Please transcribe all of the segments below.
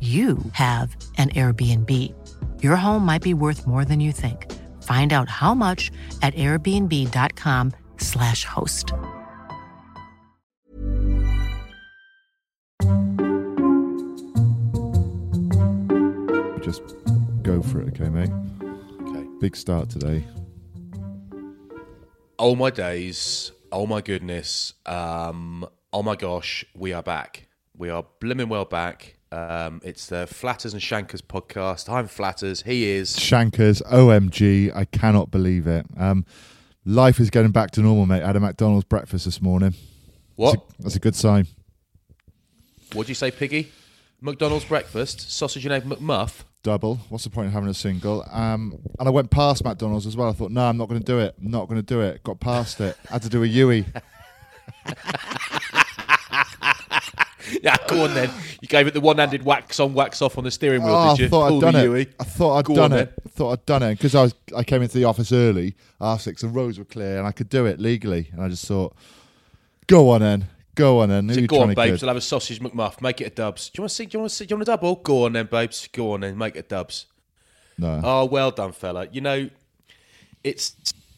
you have an Airbnb. Your home might be worth more than you think. Find out how much at airbnb.com/slash host. Just go for it, okay, mate? Okay. Big start today. Oh my days. Oh my goodness. Um, oh my gosh. We are back. We are blimmin' well back. Um, it's the Flatters and Shankers podcast. I'm Flatters. He is. Shankers, OMG, I cannot believe it. Um, life is getting back to normal, mate. I had a McDonald's breakfast this morning. What? That's a, that's a good sign. What'd you say, Piggy? McDonald's breakfast, sausage and egg McMuff. Double. What's the point of having a single? Um, and I went past McDonald's as well. I thought, no, I'm not going to do it. I'm not going to do it. Got past it. had to do a Yui. yeah, go on then. You gave it the one-handed wax on, wax off on the steering wheel, Oh, did you? I thought I'd done it. I thought I'd Go done on it. I thought I'd done it because I was. I came into the office early, half six. The roads were clear, and I could do it legally. And I just thought, go on then, go on then. So go on, babes. We'll have a sausage McMuff. Make it a dubs. Do you want to see? Do you want to see? Do you want a double? Go on then, babes. Go on then. Make it a dubs. No. Oh, well done, fella. You know, it's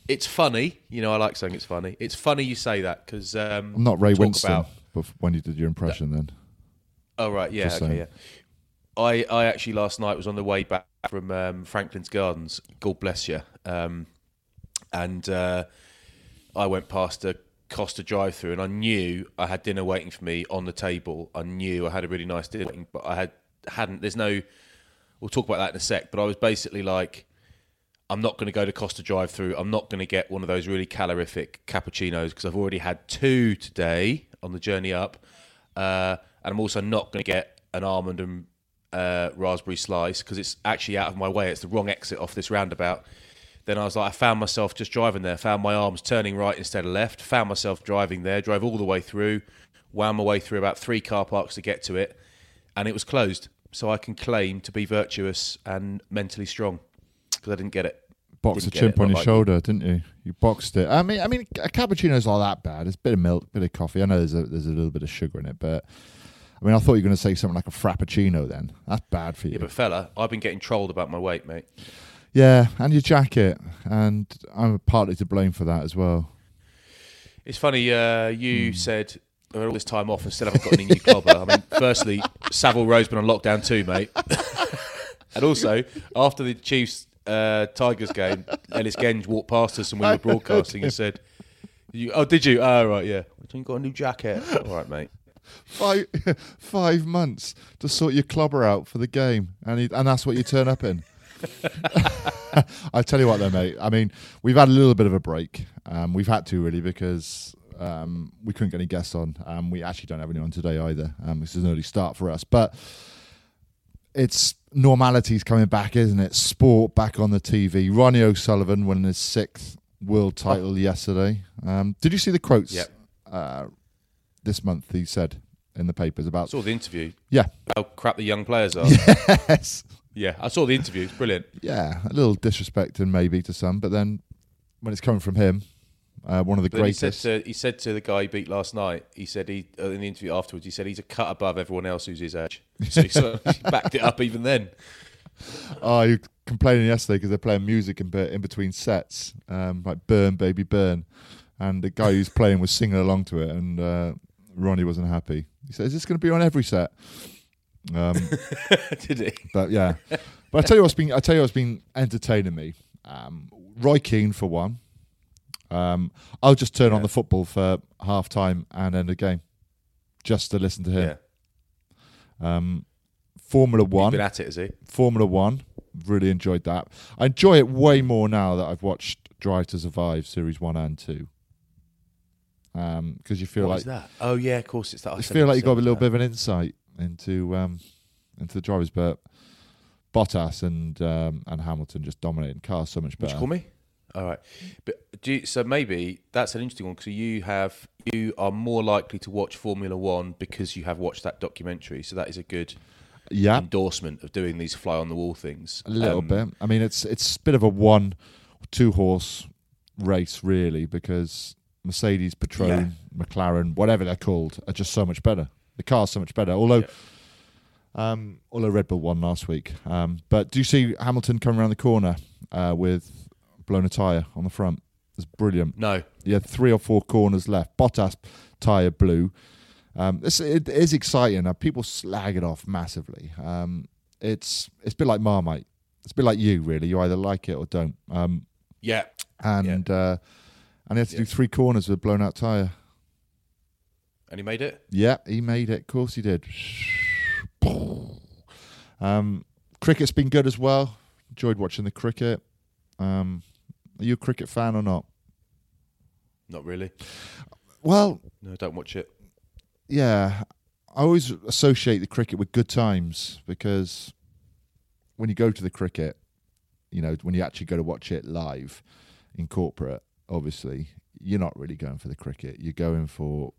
it's funny. You know, I like saying it's funny. It's funny you say that because um, I'm not Ray Winstone. About, But when you did your impression, then oh right, yeah, Just okay, saying. yeah. I I actually last night was on the way back from um, Franklin's Gardens. God bless you. Um, and uh, I went past a Costa drive-through, and I knew I had dinner waiting for me on the table. I knew I had a really nice dinner, but I had hadn't. There's no. We'll talk about that in a sec. But I was basically like, I'm not going to go to Costa drive-through. I'm not going to get one of those really calorific cappuccinos because I've already had two today on the journey up, uh, and I'm also not going to get an almond and uh, raspberry slice because it's actually out of my way. It's the wrong exit off this roundabout. Then I was like, I found myself just driving there. Found my arms turning right instead of left. Found myself driving there. Drove all the way through. Wound my way through about three car parks to get to it, and it was closed. So I can claim to be virtuous and mentally strong because I didn't get it. Boxed a chimp it, on your like shoulder, didn't you? You boxed it. I mean, I mean, a cappuccino's not that bad. It's a bit of milk, a bit of coffee. I know there's a there's a little bit of sugar in it, but I mean, I thought you were going to say something like a frappuccino. Then that's bad for you. Yeah, but fella, I've been getting trolled about my weight, mate. Yeah, and your jacket, and I'm partly to blame for that as well. It's funny. Uh, you said "We're all this time off and still haven't got any new clobber. I mean, firstly, Savile Row's been on lockdown too, mate. and also, after the Chiefs uh, Tigers game, Ellis Genge walked past us and we were broadcasting and said, you, "Oh, did you? Oh, right, yeah. You got a new jacket? All right, mate. Five five months to sort your clobber out for the game, and he, and that's what you turn up in. I tell you what, though, mate. I mean, we've had a little bit of a break. Um, we've had to really because um, we couldn't get any guests on. Um, we actually don't have anyone today either. Um, this is an early start for us, but it's normality's coming back, isn't it? Sport back on the TV. Ronnie O'Sullivan winning his sixth world title yesterday. Um, did you see the quotes Yep. uh, this month? He said in the papers I about saw the interview. yeah, How crap the young players are. yes, yeah, I saw the interview. It's brilliant. yeah, a little disrespecting maybe to some, but then when it's coming from him, uh, one of the But he said, greatest. to, he said to the guy he beat last night, he said he uh, in the interview afterwards, he said he's a cut above everyone else who's his age. So he sort of backed it up even then. Oh, you complaining yesterday because they're playing music in, in between sets, um, like "Burn, Baby, Burn," and the guy who's playing was singing along to it, and uh, Ronnie wasn't happy. He said, "Is this going to be on every set?" Um, Did he? but yeah, but I tell you what's been I tell you what's been entertaining me. Um, Roy Keane for one. Um, I'll just turn on the football for half time and end the game, just to listen to him. Yeah. Um, Formula He's One. been at it, has he? Formula One. Really enjoyed that. I enjoy it way more now that I've watched Drive to Survive Series One and Two. Because you feel What like that? Oh yeah, of course it's that. I you feel like you got a little that. bit of an insight into um, into the drivers, but Bottas and um, and Hamilton just dominating cars so much better. you call me? All right, but do you, so maybe that's an interesting one because you have you are more likely to watch Formula One because you have watched that documentary. So that is a good Yeah, endorsement of doing these fly on the wall things. a little Um, bit. I mean, it's it's a bit of a one, two horse race really because Mercedes, Patron, McLaren, whatever they're called, are just so much better. The car's so much better. Although, um, although Red Bull won last week. Um, but do you see Hamilton coming around the corner uh, with blown a tyre on the front? It's brilliant. No, You had three or four corners left. Bottas tyre blew. Um, this, it is exciting. Uh, people slag it off massively. Um, it's it's a bit like Marmite. It's a bit like you, really. You either like it or don't. Um, yeah, and uh, and he had to do three corners with a blown out tyre. and he made it. Yeah, he made it. Of course he did. Um, cricket's been good as well. Enjoyed watching the cricket. Um, are you a cricket fan or not? Not really. Well, No, don't watch it. yeah, I always associate the cricket with good times because when you go to the cricket, you know, when you actually go to watch it live in corporate, obviously, you're not really going for the cricket. You're going for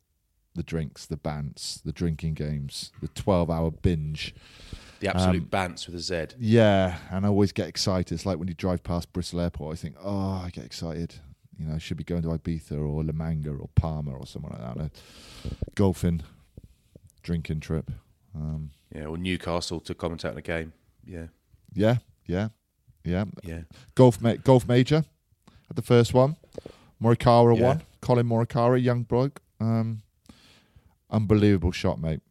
the drinks, the bants, the drinking games, the 12 hour binge. The absolute Um, bants with a Z. Yeah, and I always get excited. It's like when you drive past Bristol Airport, I think, oh, I get excited. You know, I should be going to Ibiza or La Manga or Palma or somewhere like that. A golfing, drinking trip. Um, Yeah, or Newcastle to commentate on a game. Yeah, yeah, yeah, yeah. yeah. Golf, ma- golf major at the first one. Morikawa Yeah. won. Collin Morikawa, young bloke. Um, unbelievable shot, mate.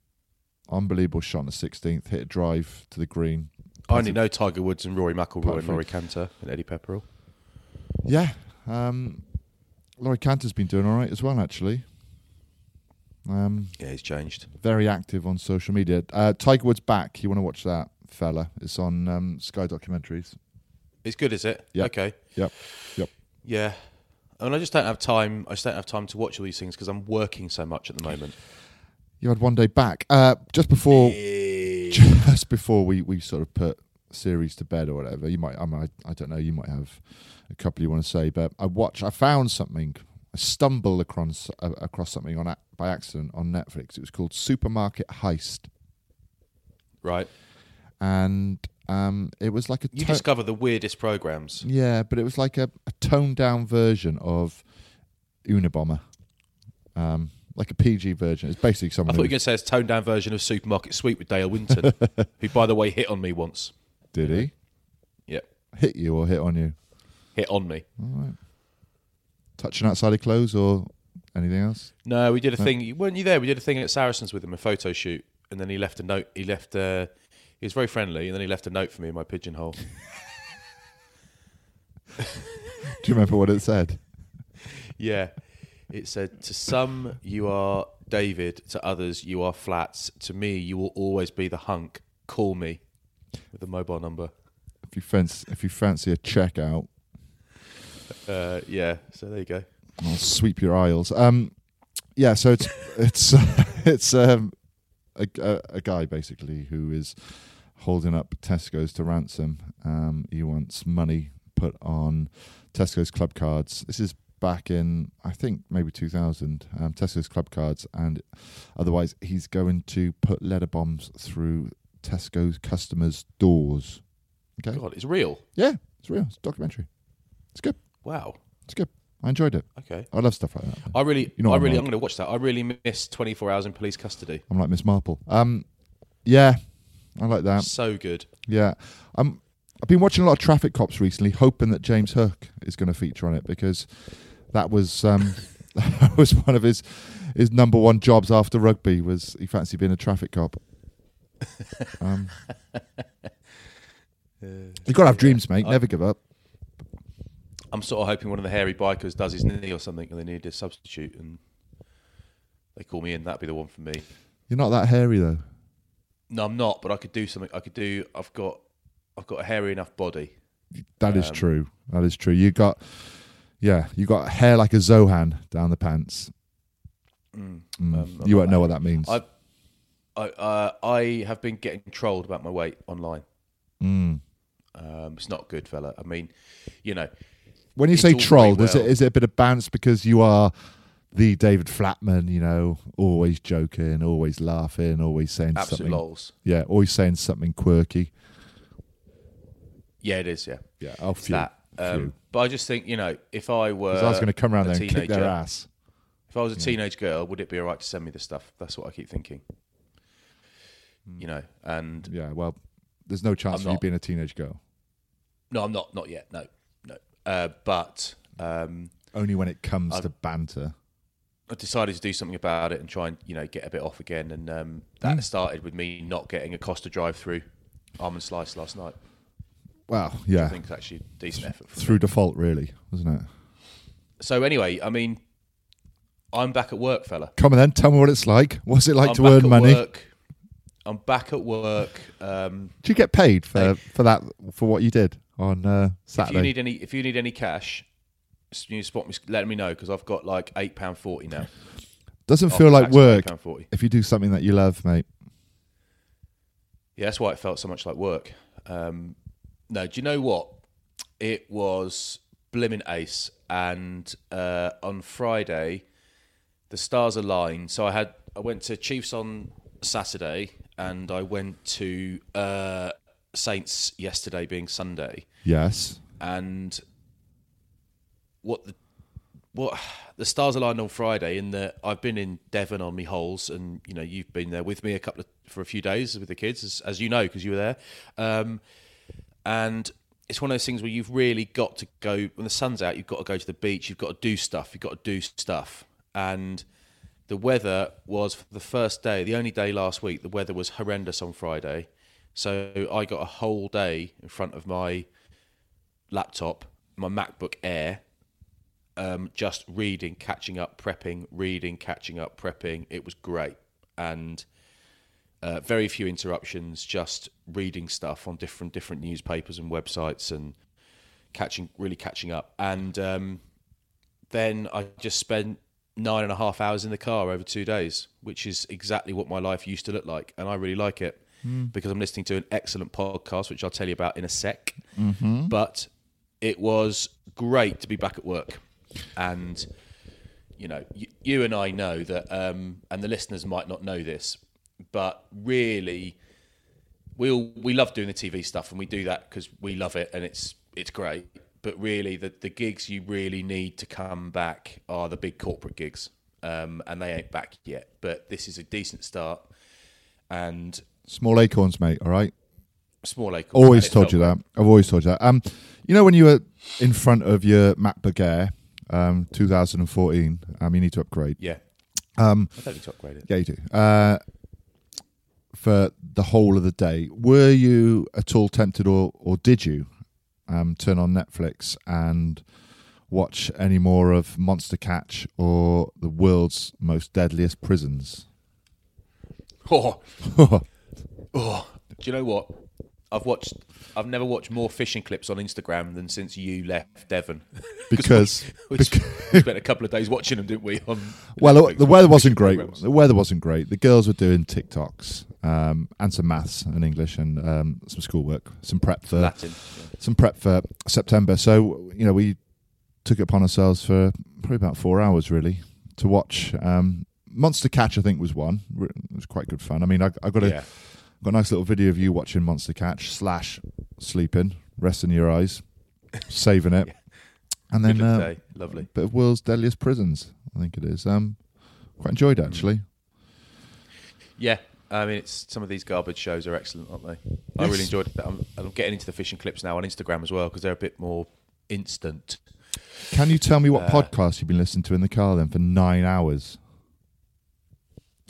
Unbelievable shot on the 16th. Hit a drive to the green. I only know Tiger Woods and Rory McIlroy and. Laurie Canter and Eddie Pepperell. Yeah. Um, Laurie Canter's been doing all right as well, actually. Um, Yeah, he's changed. very active on social media. Uh, Tiger Woods back. You want to watch that, fella? It's on um, Sky Documentaries. It's good, is it? Yep. Okay. Yep. Yep. Yeah. And I just don't have time. I just don't have time to watch all these things because I'm working so much at the moment. You had one day back. Uh, just before, just before we, we sort of put series to bed or whatever. You might. I, might, I don't know. You might have a couple you want to say, but I watch. I found something. I stumbled across uh, across something on by accident on Netflix. It was called Supermarket Heist. Right. and um, it was like a You to- discover the weirdest programs. yeah, but it was like a, a toned down version of Unabomber, um, like a PG version. It's basically something. I thought you were going to say it's a toned down version of Supermarket Sweep with Dale Winton, who, by the way, hit on me once. did he Yeah. hit you or hit on you, Hit on me. All right. touching outside of clothes or anything else. No, we did a thing. Weren't you there? We did a thing at Saracens with him, a photo shoot, and then he left a note. He left. Uh, he was very friendly, and then he left a note for me in my pigeonhole. Do you remember what it said? yeah, it said, "To some, you are David. To others, you are Flats. To me, you will always be the hunk. Call me." With a mobile number. If you fancy, if you fancy a checkout, Uh, yeah, so there you go. I'll sweep your aisles. Um, yeah, so it's it's it's um, a, a, a guy basically who is holding up Tesco's to ransom. Um, he wants money put on Tesco's club cards. This is back in I think maybe 2000. Um, Tesco's club cards, and otherwise he's going to put letter bombs through Tesco's customers' doors. Okay. God, it's real. Yeah, it's real. It's a documentary. It's good. Wow. It's good. I enjoyed it. Okay. I love stuff like that. I really, You know I what I'm really, like. I'm going to watch that. I really miss 24 hours in police custody. I'm like Miss Marple. Um, yeah, I like that. So good. Yeah. Um, I've been watching a lot of Traffic Cops recently, hoping that James Hook is going to feature on it because that was um, that was one of his his number one jobs after rugby was he fancied being a traffic cop. Um, you got to have dreams, mate. Never give up. I'm sort of hoping one of the hairy bikers does his knee or something, and they need a substitute, and they call me in. That'd be the one for me. You're not that hairy though. No, I'm not, but I could do something. I could do. I've got, I've got a hairy enough body. That is Um, true. That is true. You got, yeah, you got hair like a Zohan down the pants. Mm. Mm. Um, you won't know what that means. I, I, uh, I have been getting trolled about my weight online. Mm. Um, it's not good, fella. I mean, you know, When you say trolled, is it well. is it a bit of bounce because you are the David Flatman, you know, always joking, always laughing, always saying absolute something. lols. Yeah, always saying something quirky. Yeah, it is. Yeah, Yeah, oh, it's phew, that. Um, but I just think, you know, if I were, 'Cause I was going to come around a there and kick their teenager- ass. If I was a teenage girl, would it be all right to send me the stuff? That's what I keep thinking. You know, and Yeah, well, there's no chance I'm of you not. being a teenage girl. no, I'm not. Not yet. No, no. Uh, but um, Only when it comes to banter. I decided to do something about it and try and you know get a bit off again. And um, that started with me not getting a Costa drive through almond slice last night. Well, yeah, I think it's actually a decent effort. Through default, really, wasn't it? So anyway, I mean, I'm back at work, fella. Come on then, tell me what it's like. What's it like I'm to back earn at money? Work. I'm back at work. Um, Do you get paid for, Hey. for that for what you did on uh, if you need any, if you need any cash, you spot me. Let me know because I've got like eight pound forty now. Doesn't feel like work £8.40. if you do something that you love, mate. Yeah, that's why it felt so much like work. Um, no, do you know what? It was blimmin' ace. And uh, on Friday, the stars aligned. So I had I went to Chiefs on Saturday, and I went to uh, Saints yesterday, being Sunday. Yes. and what the what the stars aligned on Friday in that I've been in Devon on me holes and you know you've been there with me a couple of for a few days with the kids as, as you know because you were there um, and it's one of those things where you've really got to go when the sun's out you've got to go to the beach you've got to do stuff you've got to do stuff and the weather was for the first day the only day last week the weather was horrendous on Friday so I got a whole day in front of my laptop, my MacBook Air, um, just reading, catching up, prepping, reading, catching up, prepping. It was great. And uh, very few interruptions, just reading stuff on different different newspapers and websites and catching really catching up. And um, then I just spent nine and a half hours in the car over two days, which is exactly what my life used to look like, and I really like it because I'm listening to an excellent podcast, which I'll tell you about in a sec. But it was great to be back at work, and you know, you, you and I know that, um, and the listeners might not know this, but really, we all we love doing the TV stuff, and we do that because we love it, and it's it's great. But really, the the gigs you really need to come back are the big corporate gigs, um, and they ain't back yet. But this is a decent start, and Small acorns, mate. All right. small acorns. Always told you that. I've always told you that. Um, you know when you were in front of your MacBook Air, um, 2014. Um, you need to upgrade. Yeah, Um, I don't need to upgrade it. yeah, you do. Uh, for the whole of the day, were you at all tempted, or or did you um, turn on Netflix and watch any more of Monster Catch or the world's most deadliest prisons? Oh, oh, do you know what? I've watched. I've never watched more fishing clips on Instagram than since you left Devon. Because we, we spent a couple of days watching them, didn't we? On Well, Netflix, the weather wasn't great. programmes. The weather wasn't great. The girls were doing TikToks um, and some maths and English and um, some schoolwork, some prep for Latin. some prep for September. So you know we took it upon ourselves for probably about four hours, really, to watch. Um, Monster Catch, I think, was one. It was quite good fun. I mean, I, I got a Yeah. Got a nice little video of you watching Monster Catch slash sleeping, resting your eyes, saving it, and then uh. Lovely. bit of World's Deadliest Prisons. I think it is. Um, quite enjoyed actually. Yeah, I mean, it's some of these garbage shows are excellent, aren't they? I really enjoyed it. I'm, I'm getting into the fishing clips now on Instagram as well because they're a bit more instant. Can you tell me what Uh, podcast you've been listening to in the car then for nine hours?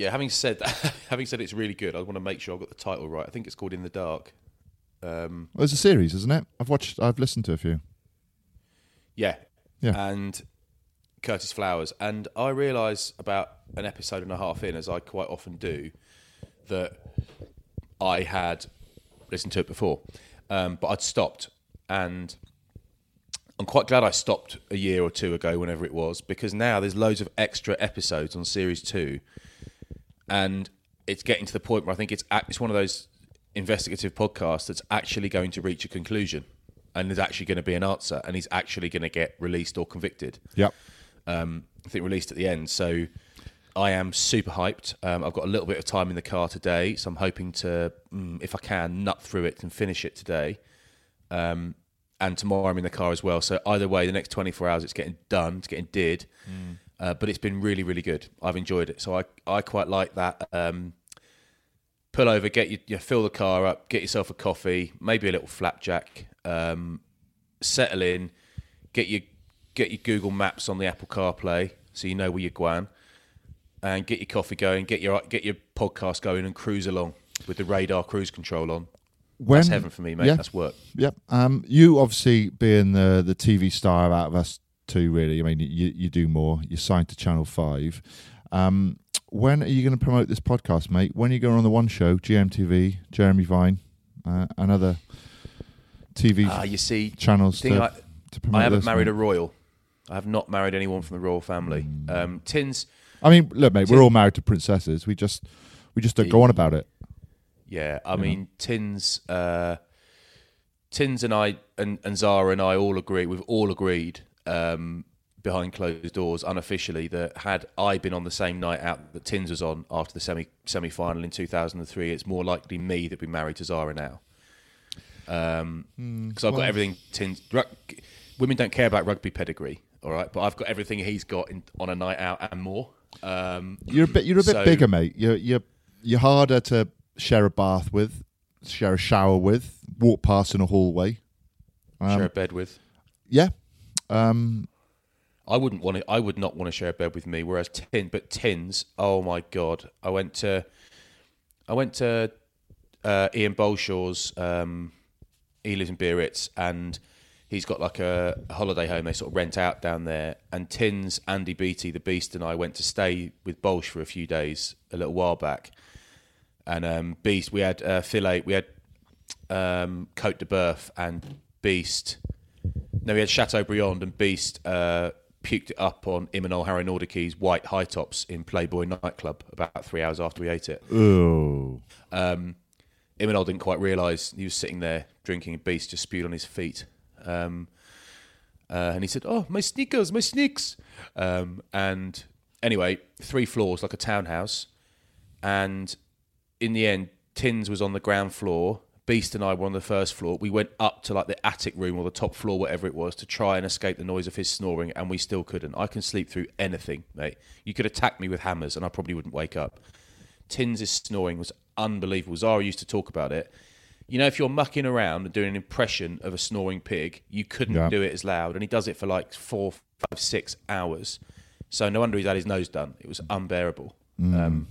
Yeah, having said that, having said it's really good, I want to make sure I've got the title right. I think it's called In the Dark. Um, Well, it's a series, isn't it? I've watched. I've listened to a few. yeah, Yeah. and Curtis Flowers. And I realise about an episode and a half in, as I quite often do, that I had listened to it before, um, but I'd stopped, and I'm quite glad I stopped a year or two ago, whenever it was, because now there's loads of extra episodes on series two, and it's getting to the point where I think it's it's one of those investigative podcasts that's actually going to reach a conclusion, and there's actually going to be an answer, and he's actually going to get released or convicted Yep. um, I think released at the end. So I am super hyped. Um, I've got a little bit of time in the car today, so I'm hoping to, mm, if I can, nut through it and finish it today. Um, and tomorrow I'm in the car as well. So either way, the next 24 hours it's getting done, it's getting did. Uh, but it's been really, really good. I've enjoyed it. So I, I quite like that. Um, pull over, get you, you fill the car up, get yourself a coffee, maybe a little flapjack, um, settle in, get your get your Google Maps on the Apple CarPlay so you know where you're going, and get your coffee going, get your get your podcast going, and cruise along with the radar cruise control on. When, That's heaven for me, mate. yeah. That's work. Yep. Um, you obviously being the the TV star out of us two, really. I mean, you you do more. You're signed to Channel Five. Um, when are you going to promote this podcast, mate? When are you going on the One Show, GMTV, Jeremy Vine, uh, and other TV Ah, you see, channels to, I, to promote I haven't this, married mate? a royal. I have not married anyone from the royal family. Um, Tins, I mean, look, mate, we're all married to princesses. We just we just don't go on about it. Yeah, I mean Tins, uh, Tins and I and, and Zara and I all agree. We've all agreed um, behind closed doors, unofficially, that had I been on the same night out that Tins was on after the semi semi final in two thousand and three, it's more likely me that be married to Zara now. Because I've got everything. Tins, rug, women don't care about rugby pedigree, all right, but I've got everything he's got in, on a night out and more. Um, You're a bit you're a bit So- bigger, mate. You're you're you're harder to share a bath with, share a shower with, walk past in a hallway. share a bed with. Yeah. Um, I wouldn't want to. I would not want to share a bed with me. Whereas tin, but tins. Oh my god! I went to, I went to uh, Iain Balshaw's. Um, he lives in Biarritz, and he's got like a, a holiday home they sort of rent out down there. And Tins, Andy Beatty, the Beast, and I went to stay with Balsh for a few days a little while back. And um, Beast, we had uh, filet, we had um, Cote de Boeuf and Beast. No, we had Chateaubriand and Beast uh, puked it up on Imanol Harinordoquy's white high tops in Playboy nightclub about three hours after we ate it. oh, Um, Imanol didn't quite realise he was sitting there drinking, and Beast just spewed on his feet. Um, uh, and he said, "Oh, my sneakers, my sneaks." Um, and anyway, three floors like a townhouse, and in the end, Tins was on the ground floor. Beast and I were on the first floor. We went up to like the attic room or the top floor, whatever it was, to try and escape the noise of his snoring, and we still couldn't. I can sleep through anything, mate. You could attack me with hammers, and I probably wouldn't wake up. Tins' snoring was unbelievable. Zara used to talk about it. You know, if you're mucking around and doing an impression of a snoring pig, you couldn't Yeah. do it as loud. And he does it for like four, five, six hours. So no wonder he's had his nose done. It was unbearable. Um,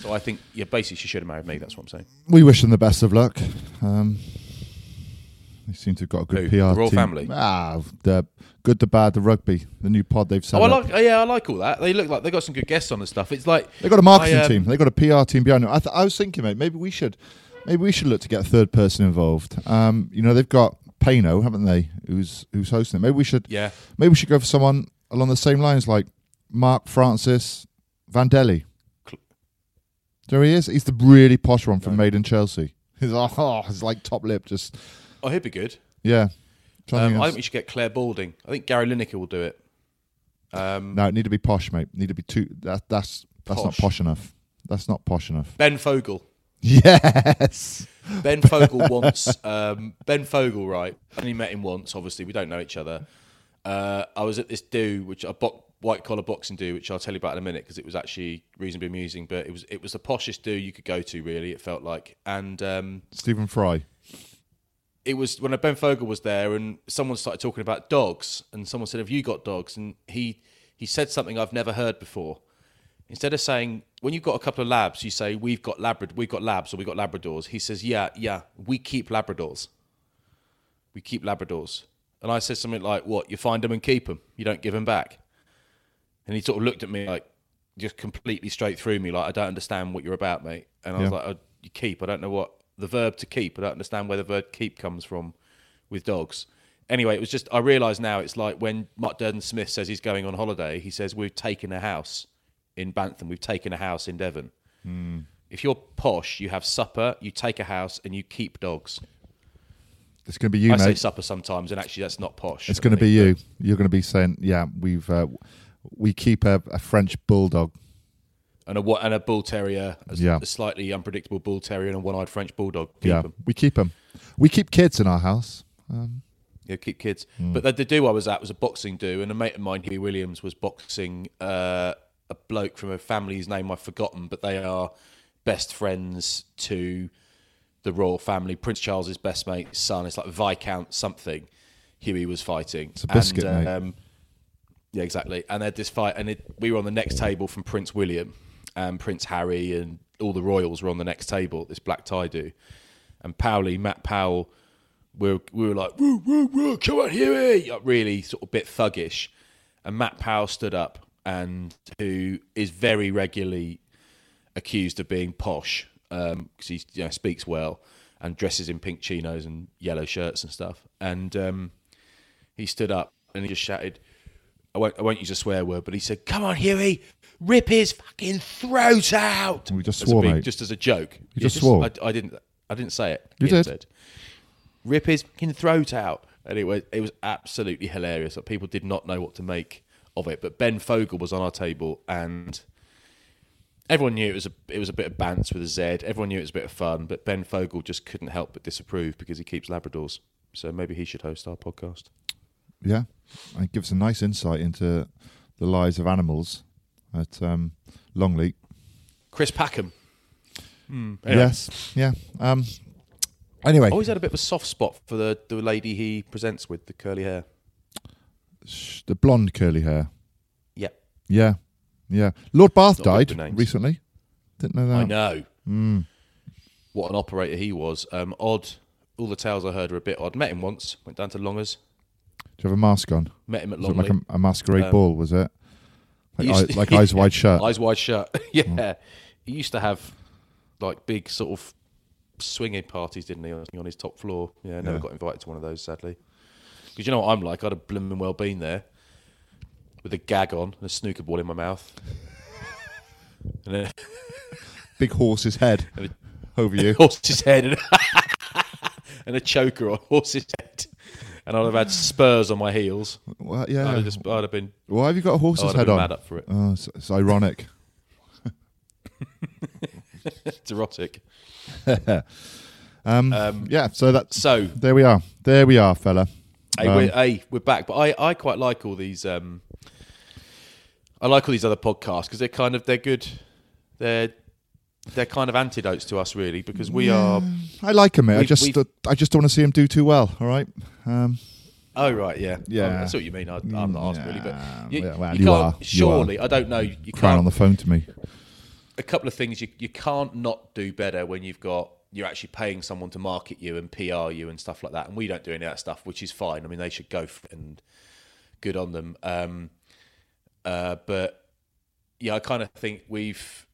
so I think, yeah, basically she should have married me. That's what I'm saying. we wish them the best of luck. Um, they seem to have got a good Who? PR The royal team. family? Ah, the good, the bad, the rugby, the new pod they've set Oh, I up. like. oh, Yeah, I like all that. They look like they've got some good guests on and stuff. It's like They got a marketing I, um, team. They got a PR team behind them. I, th- I was thinking, mate, maybe we should, maybe we should look to get a third person involved. Um, you know, they've got Pano, haven't they? Who's who's hosting it? Maybe we should, Yeah, maybe we should go for someone along the same lines, like Mark Francis Vandelli. There he is. He's the really posh one from Made in Chelsea. He's like, oh, he's like top lip, just oh, he'd be good. yeah. Trying to Um, think I think we should get Clare Balding. I think Gary Lineker will do it. no, it need to be posh, mate. Need to be too. That, that's that's not Posh. posh enough. That's not posh enough. Ben Fogle. Yes. Ben Fogle wants um, Ben Fogle, right? I only met him once. Obviously, we don't know each other. Uh, I was at this do, which a bo- white collar boxing do, which I'll tell you about in a minute because it was actually reasonably amusing. But it was it was the poshest do you could go to, really. It felt like, and um, Stephen Fry. it was when Ben Fogle was there, and someone started talking about dogs, and someone said, "Have you got dogs?" And he he said something I've never heard before. Instead of saying when you've got a couple of labs, you say we've got Labrador, we've got labs, or we've got Labradors. He says, "Yeah, yeah, we keep Labradors. We keep Labradors." And I said something like, "What? You find them and keep them? You don't give them back?" And he sort of looked at me like, just completely straight through me, like, "I don't understand what you're about, mate." And I was Yeah. like, oh, "You keep? I don't know what the verb to keep. I don't understand where the verb keep comes from with dogs." Anyway, it was just I realise now it's like when Mark Durden Smith says he's going on holiday, he says we've taken a house in Bantham, we've taken a house in Devon. If you're posh, you have supper, you take a house, and you keep dogs. It's going to be you, I say mate. supper sometimes, and actually that's not posh. It's going to be you. You're going to be saying, "Yeah, we've uh, we keep a, a French bulldog." And a and a bull terrier, a, Yeah. a slightly unpredictable bull terrier, and a one-eyed French bulldog. Keep yeah, 'em. we keep them. We keep kids in our house. Um, Yeah, keep kids. Hmm. But the, the do I was at was a boxing do, and a mate of mine, Huey Williams, was boxing uh, a bloke from a family's name I've forgotten, but they are best friends to the royal family. Prince Charles's best mate's son. It's like Viscount something. Huey was fighting. It's a biscuit, and, mate. um, yeah, exactly. And they had this fight, and it, we were on the next table from Prince William and Prince Harry, and all the royals were on the next table. This black tie do, and Powley, Matt Powell, we were, we were like, woo, woo, woo, come on, Huey, like really sort of bit thuggish. And Matt Powell stood up, and who is very regularly accused of being posh because he you know, speaks well and dresses in pink chinos and yellow shirts and stuff. And um, he stood up and he just shouted, I won't, I won't use a swear word, but he said, "Come on, Huey, rip his fucking throat out." We just As a swore, big- mate. just as a joke. You just swore? I, I didn't. I didn't say it. You Ian did. Rip his fucking throat out, and it was it was absolutely hilarious. Like, people did not know what to make of it. But Ben Fogle was on our table, and everyone knew it was a it was a bit of bants with a Z. Everyone knew it was a bit of fun, but Ben Fogle just couldn't help but disapprove because he keeps Labradors. So maybe he should host our podcast. yeah, and it gives a nice insight into the lives of animals at um, Longleat. Chris Packham. Anyway. Yes, yeah. Um, anyway, Always had a bit of a soft spot for the, the lady he presents with the curly hair. sh- the blonde curly hair. Yep. Yeah, yeah. Lord Bath Not died good with names. recently. Didn't know that. I know. Mm. What an operator he was. Um, odd. All the tales I heard were a bit odd. Met him once. Went down to Longers. Do you have a mask on? Met him at Longleat. like a, a masquerade Um, ball? Was it? Like, eye, to- like eyes wide shut. Eyes wide shut. yeah. He used to have like big sort of swinging parties, didn't he, on his top floor? Yeah, never Yeah. got invited to one of those, sadly. Because you know what I'm like? I'd have blooming well been there with a gag on and a snooker ball in my mouth. and a Big horse's head over you. horse's head and, and a choker on horse's head. And I'd have had spurs on my heels. Well, I'd yeah. have, just, I'd have been, Why have you got a horse's I'd have head been on? mad up for it. Oh, it's, it's ironic. It's erotic. Um, Um, yeah. So that's So, there we are. There we are, fella. Hey, Um, we're, hey, we're back. But I, I quite like all these. Um, I like all these other podcasts because they're kind of they're good. They're they're kind of antidotes to us, really, because we are. I like him, mate. I We've- just we've- I just don't want to see him do too well. All right. Um, Oh right, yeah, Yeah. Oh, that's what you mean. I, I'm not asking really, but you, Yeah, well, you you can't. are. You surely, I don't know. You crying can't. on the phone to me. a couple of things you you can't not do better when you've got you're actually paying someone to market you and PR you and stuff like that. And we don't do any of that stuff, which is fine. I mean, they should go for it and good on them. Um, uh, but yeah, I kind of think we've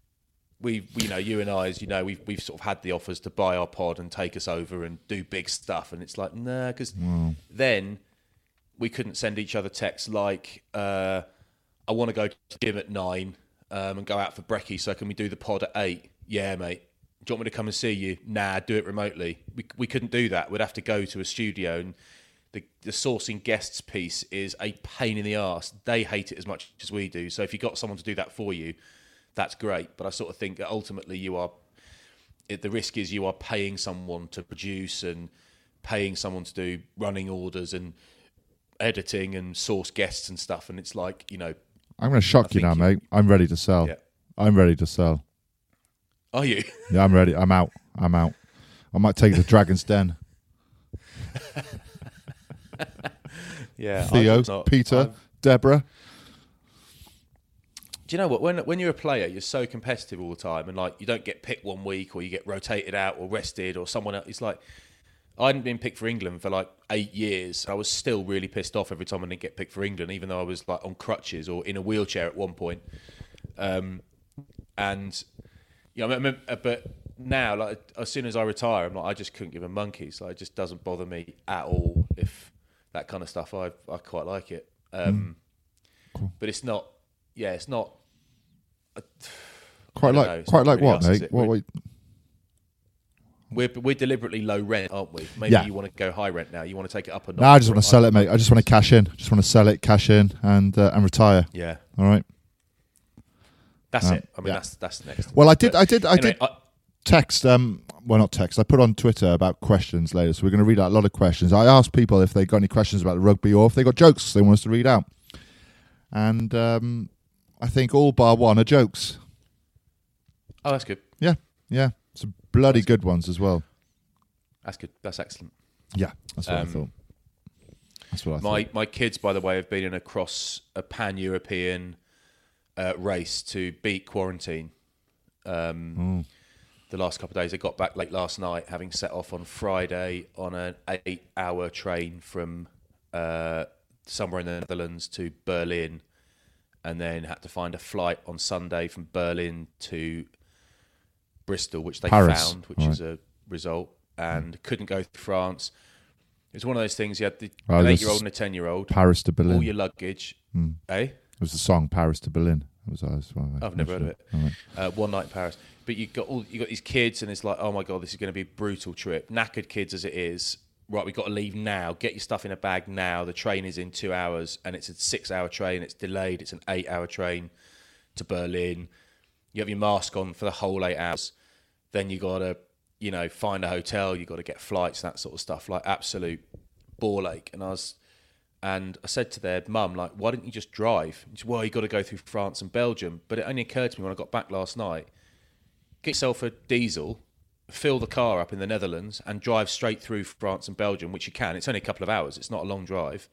we've you know you and I, as you know, we've we've sort of had the offers to buy our pod and take us over and do big stuff, and it's like nah, because then we couldn't send each other texts like uh, I want to go to the gym at nine um, and go out for brekkie, so can we do the pod at eight? Yeah, mate. Do you want me to come and see you? Nah, do it remotely. We we couldn't do that. We'd have to go to a studio, and the the sourcing guests piece is a pain in the ass. They hate it as much as we do. So if you got someone to do that for you, that's great. But I sort of think that ultimately you are it, the risk is you are paying someone to produce and paying someone to do running orders and editing and source guests and stuff. And it's like you know, I'm going to shock you now, mate. I'm ready to sell. Yeah. I'm ready to sell. are you? Yeah, I'm ready. I'm out. I'm out. I might take it to Dragon's Den. yeah, Theo, Peter, Deborah. Do you know what? When when you're a player, you're so competitive all the time, and like you don't get picked one week, or you get rotated out, or rested, or someone else. It's like I hadn't been picked for England for like eight years. I was still really pissed off every time I didn't get picked for England, even though I was like on crutches or in a wheelchair at one point. Um, and yeah, I mean, uh, but now, like as soon as I retire, I'm like, I just couldn't give a monkey's. Like, it just doesn't bother me at all. If that kind of stuff, I I quite like it. Um, But it's not. Yeah, it's not. Quite don't like, know, quite like really what, mate? What, We're- what, We're we're deliberately low rent, aren't we? Maybe Yeah. you want to go high rent now. You want to take it up a notch. no, I just want to sell it, mate. I just want to cash in. Just want to sell it, cash in, and uh, and retire. Yeah, All right. that's Um, it. I mean, yeah. that's that's next. Well, I did. I did. I anyway, did text. Um, well, not text. I put on Twitter about questions later, so we're going to read out a lot of questions. I asked people if they got any questions about the rugby or if they got jokes they want us to read out, and um, I think all bar one are jokes. oh, that's good. Yeah, yeah, some bloody good ones as well. That's good. That's excellent. Yeah, that's what I Um, thought. That's what I My thought. my kids, by the way, have been in across a pan European uh, race to beat quarantine. Um, Mm. The last couple of days, they got back late last night, having set off on Friday on an eight-hour train from uh, somewhere in the Netherlands to Berlin, and then had to find a flight on Sunday from Berlin to Bristol, which they Paris, found, which right. is a result, and couldn't go through France. It was one of those things. You had the, Oh, an this eight-year-old and a ten-year-old, Paris to Berlin. all your luggage, eh? It was the song Paris to Berlin. It was, that was one I I've never heard of it. Right. Uh, one night in Paris, but you got all you got these kids, and it's like, oh my god, this is going to be a brutal trip. Knackered kids as it is. Right, we've got to leave now. Get your stuff in a bag now. The train is in two hours, and it's a six-hour train. It's delayed. It's an eight-hour train to Berlin. You have your mask on for the whole eight hours. Then you got to, you know, find a hotel. You got to get flights, that sort of stuff. Like absolute ball ache. And I was, and I said to their mum, like, why didn't you just drive? She said, well, you got to go through France and Belgium. But it only occurred to me when I got back last night. Get yourself a diesel, fill the car up in the Netherlands, and drive straight through France and Belgium, which you can. It's only a couple of hours. It's not a long drive,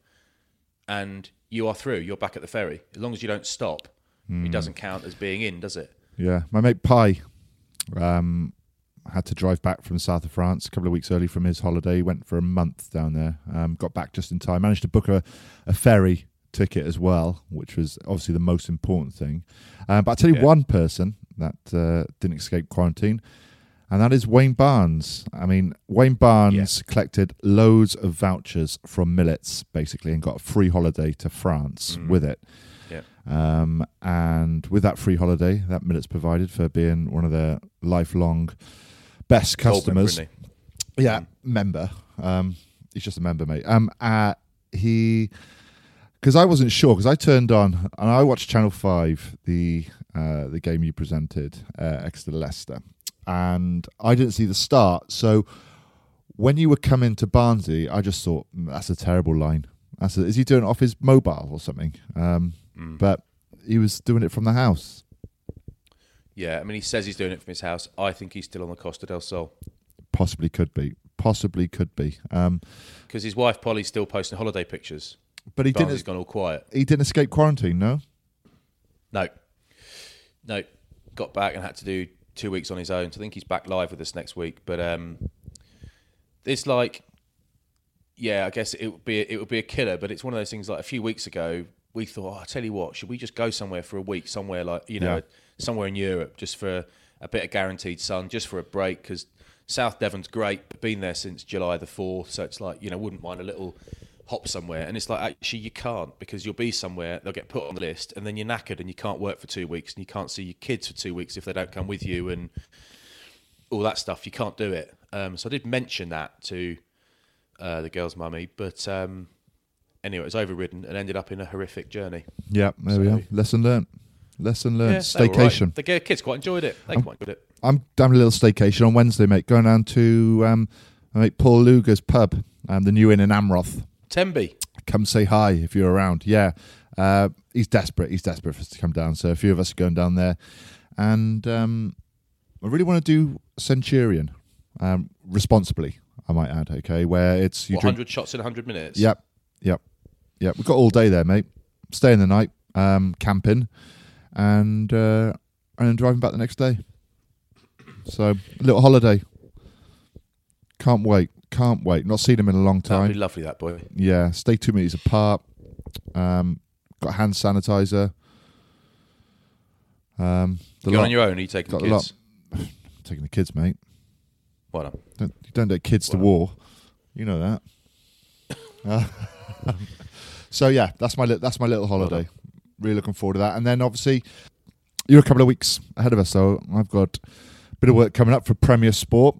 and you are through. You're back at the ferry as long as you don't stop. It doesn't count as being in, does it? Yeah, my mate Pi um, had to drive back from the south of France a couple of weeks early from his holiday. He went for a month down there. Um, got back just in time. Managed to book a, a ferry ticket as well, which was obviously the most important thing. Um, but I'll tell you Yeah. one person that uh, didn't escape quarantine, and that is Wayne Barnes. I mean, Wayne Barnes collected loads of vouchers from Millets, basically, and got a free holiday to France with it. Yeah. Um, and with that free holiday that Millets provided for being one of their lifelong best member, customers, isn't yeah, member. Um, he's just a member, mate. Um, uh, he, because I wasn't sure, because I turned on and I watched Channel Five, the uh, the game you presented, uh, Exeter Leicester, and I didn't see the start. So when you were coming to Barnsley, I just thought "Mm, that's a terrible line. That's a, is he doing it off his mobile or something? Um, Mm. But he was doing it from the house. Yeah, I mean, he says he's doing it from his house. I think he's still on the Costa del Sol Possibly could be. Possibly could be. Um, because his wife Polly's still posting holiday pictures. but he didn't. gone all quiet. He didn't escape quarantine. No. No, no, got back and had to do two weeks on his own. So I think he's back live with us next week. But um, it's like, yeah, I guess it would be it would be a killer. But it's one of those things. Like a few weeks ago, we thought, oh, I tell you what, should we just go somewhere for a week, somewhere like you know, Yeah. somewhere in Europe, just for a, a bit of guaranteed sun, just for a break because. South Devon's great. Been there since July the fourth, so it's like you know wouldn't mind a little hop somewhere. And it's like actually you can't because you'll be somewhere they'll get put on the list, and then you're knackered and you can't work for two weeks, and you can't see your kids for two weeks if they don't come with you, and all that stuff. You can't do it. Um, so I did mention that to uh, the girl's mummy. But um, anyway, it was overridden and ended up in a horrific journey. Yeah, there we So- are. Lesson learned. Lesson learned. Yeah, all right. Staycation. The kids quite enjoyed it. They quite enjoyed it. I'm having a little staycation on Wednesday, mate. Going down to um, mate Paul Luger's pub, um, the new inn in Amroth. Temby. Come say hi if you're around. Yeah, uh, he's desperate. He's desperate for us to come down. So a few of us are going down there, and um, I really want to do Centurion um, responsibly. I might add. Okay, where it's you What, drink 100 shots in 100 minutes? Yep, yep, yep. We've got all day there, mate. Staying the night, um, camping, and uh, and then driving back the next day. So a little holiday. Can't wait. Can't wait. Not seen him in a long That'd be time. lovely, that boy. Yeah, stay two meters apart. Um, got hand sanitizer. Um, You're lot. on your own, are you taking got the kids? Taking the kids, mate. Done. Don't, you don't take kids to war. You know that. Uh, so yeah, that's my li- that's my little holiday. really looking forward to that. And then obviously you're a couple of weeks ahead of us, so I've got a bit of work coming up for Premier Sport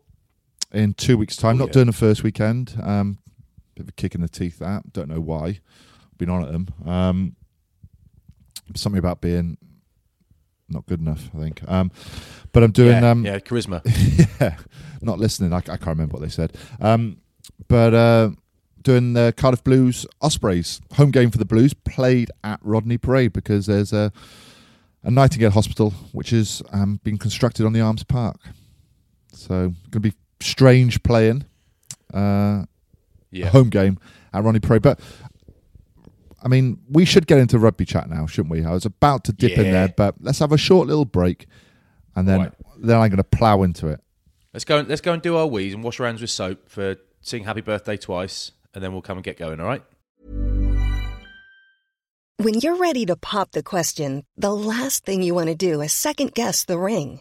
in two weeks' time. Oh, Not yeah. doing the first weekend. Um, bit of a kick in the teeth. That don't know why. Been on at them. Um, something about being not good enough. I think. Um, but I'm doing yeah, um, yeah, charisma. yeah, not listening. I, I can't remember what they said. Um, but uh, doing the Cardiff Blues Ospreys home game for the Blues played at Rodney Parade because there's a a Nightingale Hospital which has um, been constructed on the Arms Park. So going to be strange playing uh, Yeah. home game at Ronnie Parade, but. I mean, we should get into rugby chat now, shouldn't we? I was about to dip in there, but let's have a short little break, and then Right. then I'm going to plough into it. Let's go. Let's go and do our wheeze and wash our hands with soap for sing "Happy Birthday" twice, and then we'll come and get going. All right? When you're ready to pop the question, the last thing you want to do is second guess the ring.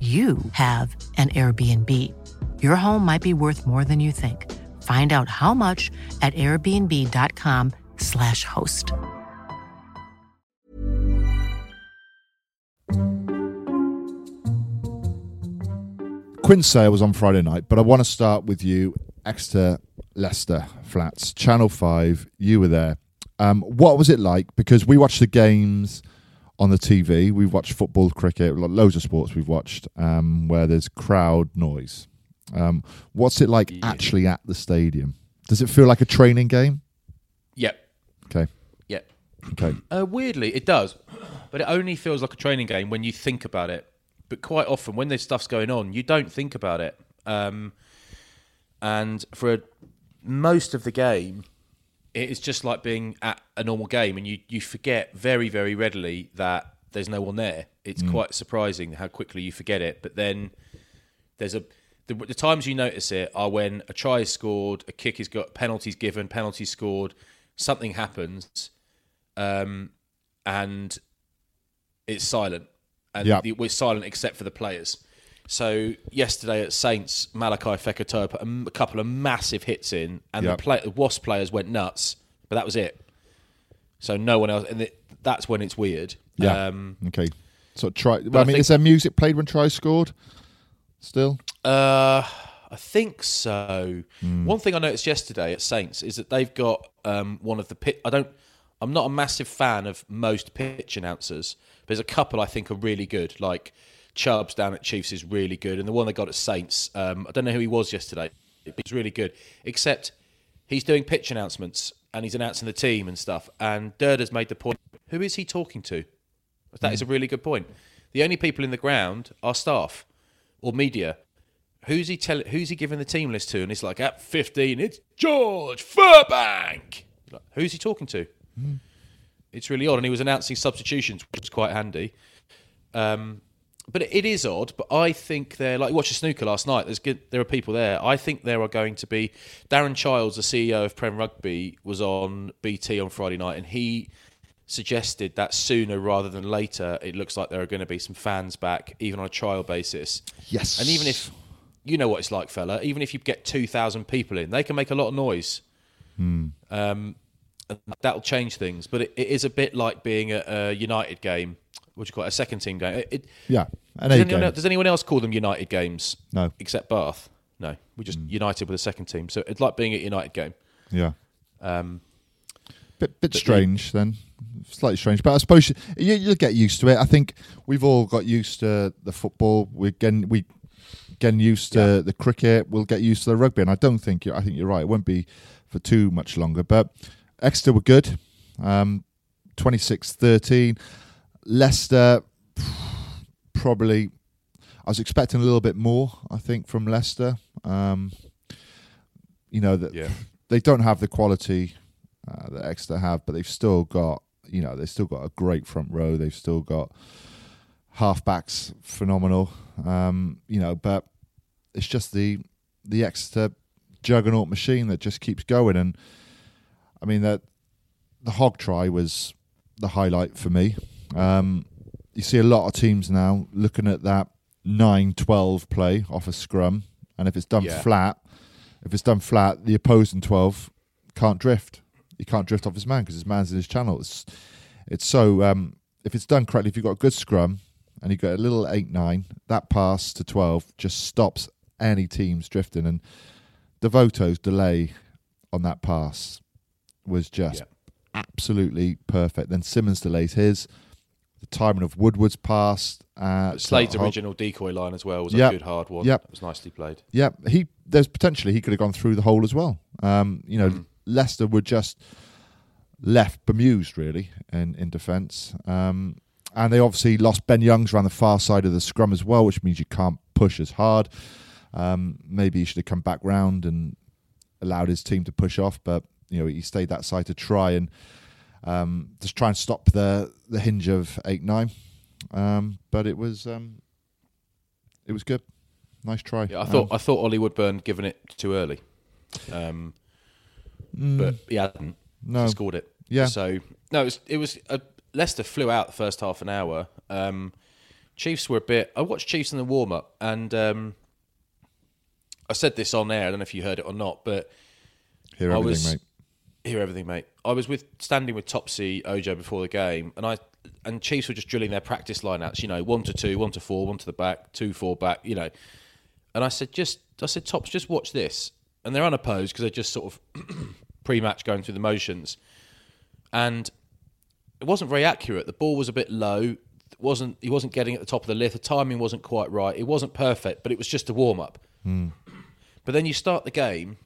you have an Airbnb. Your home might be worth more than you think. Find out how much at airbnb.com/slash host. Quins Sale was on Friday night, but I want to start with you, Exeter Leicester Flats, Channel 5. You were there. Um, what was it like? Because we watched the games on the TV. We've watched football, cricket, loads of sports we've watched um, where there's crowd noise. Um, what's it like actually at the stadium? Does it feel like a training game? Yep. Okay. Yep. Okay. Uh, weirdly, it does, but it only feels like a training game when you think about it. But quite often, when there's stuff's going on, you don't think about it. Um, and for a, most of the game, it is just like being at a normal game, and you you forget very very readily that there's no one there. It's quite surprising how quickly you forget it. But then there's a the, the times you notice it are when a try is scored, a kick is got, penalties given, penalties scored, something happens, um, and it's silent, and Yep. it was silent except for the players. So yesterday at Saints, Malakai Fekitoa put a, couple of massive hits in, and Yep. the, play, the Wasp players went nuts, but that was it. So no one else, and it, that's when it's weird. Yeah. Um, okay. So try. I, I mean, think- is there music played when try scored? Still. Uh, I think so. One thing I noticed yesterday at Saints is that they've got um, one of the pit. I don't. I'm not a massive fan of most pitch announcers. There's a couple I think are really good. Like Chubbs down at Chiefs is really good, and the one they got at Saints. Um, I don't know who he was yesterday. but He's really good. Except he's doing pitch announcements and he's announcing the team and stuff. And Durda's made the point. Who is he talking to? That is a really good point. The only people in the ground are staff or media. Who's he tell? Who's he giving the team list to? And it's like at 15, it's George Furbank. Like, who's he talking to? It's really odd. And he was announcing substitutions, which was quite handy. Um, but it is odd. But I think they're like watch a snooker last night. There's good. There are people there. I think there are going to be. Darren Childs, the CEO of Prem Rugby, was on BT on Friday night, and he suggested that sooner rather than later, it looks like there are going to be some fans back, even on a trial basis. Yes. And even if you know what it's like, fella, even if you get two thousand people in, they can make a lot of noise. Hmm. Um, and that'll change things. But it, it is a bit like being a, a United game. What do you call it? A second team game. It, it, Yeah. An does, anyone, game. does anyone else call them United games? No. Except Bath. No. We just United with a second team. So it's like being at United game. Yeah. Um, Bit bit strange then. Slightly strange, but I suppose you, you you'll get used to it. I think we've all got used to the football. We're getting we getting used to the cricket. We'll get used to the rugby, and I don't think you I think you're right. It won't be for too much longer. But Exeter were good. Um, 26-13. Leicester probably. I was expecting a little bit more. I think from Leicester. Um, you know that Yeah. they don't have the quality uh, that Exeter have, but they've still got you know they've still got a great front row. They've still got halfbacks phenomenal. Um, you know, but it's just the the Exeter juggernaut machine that just keeps going. And I mean that the hog try was the highlight for me. Um, you see a lot of teams now looking at that 9-12 play off a scrum, and if it's done Yeah. flat, if it's done flat, the opposing twelve can't drift. He can't drift off his man because his man's in his channel. It's it's so um, if it's done correctly, if you've got a good scrum and you've got a little eight nine, that pass to twelve just stops any teams drifting. And Devoto's delay on that pass was just Yeah. absolutely perfect. Then Simmonds delays his. The timing of Woodward's pass. Uh, Slade's original decoy line as well was Yep. a good hard one. Yep. It was nicely played. Yeah, he there's potentially he could have gone through the hole as well. Um, you know, Leicester were just left bemused really in in defence, um, and they obviously lost Ben Youngs around the far side of the scrum as well, which means you can't push as hard. Um, maybe he should have come back round and allowed his team to push off, but you know he stayed that side to try and um, just try and stop the the hinge of eight nine. Um, but it was um, it was good. Nice try. Yeah, I Um, thought I thought Ollie Woodburn given it too early, um, but he hadn't. No. he scored it. Yeah. So no, it was it was uh, Leicester flew out the first half an hour. Um, Chiefs were a bit. I watched Chiefs in the warm up, and um, I said this on air. I don't know if you heard it or not, but Hear I everything, was- mate. Hear everything, mate. I was with standing with Topsy Ojo before the game, and I and Chiefs were just drilling their practice lineouts. You know, one to two, one to four, one to the back, two four back. You know, and I said, just I said, Tops, just watch this, and they're unopposed because they're just sort of pre-match going through the motions, and it wasn't very accurate. The ball was a bit low. It wasn't he wasn't getting at the top of the lift. The timing wasn't quite right. It wasn't perfect, but it was just a warm up. Hmm. But then you start the game,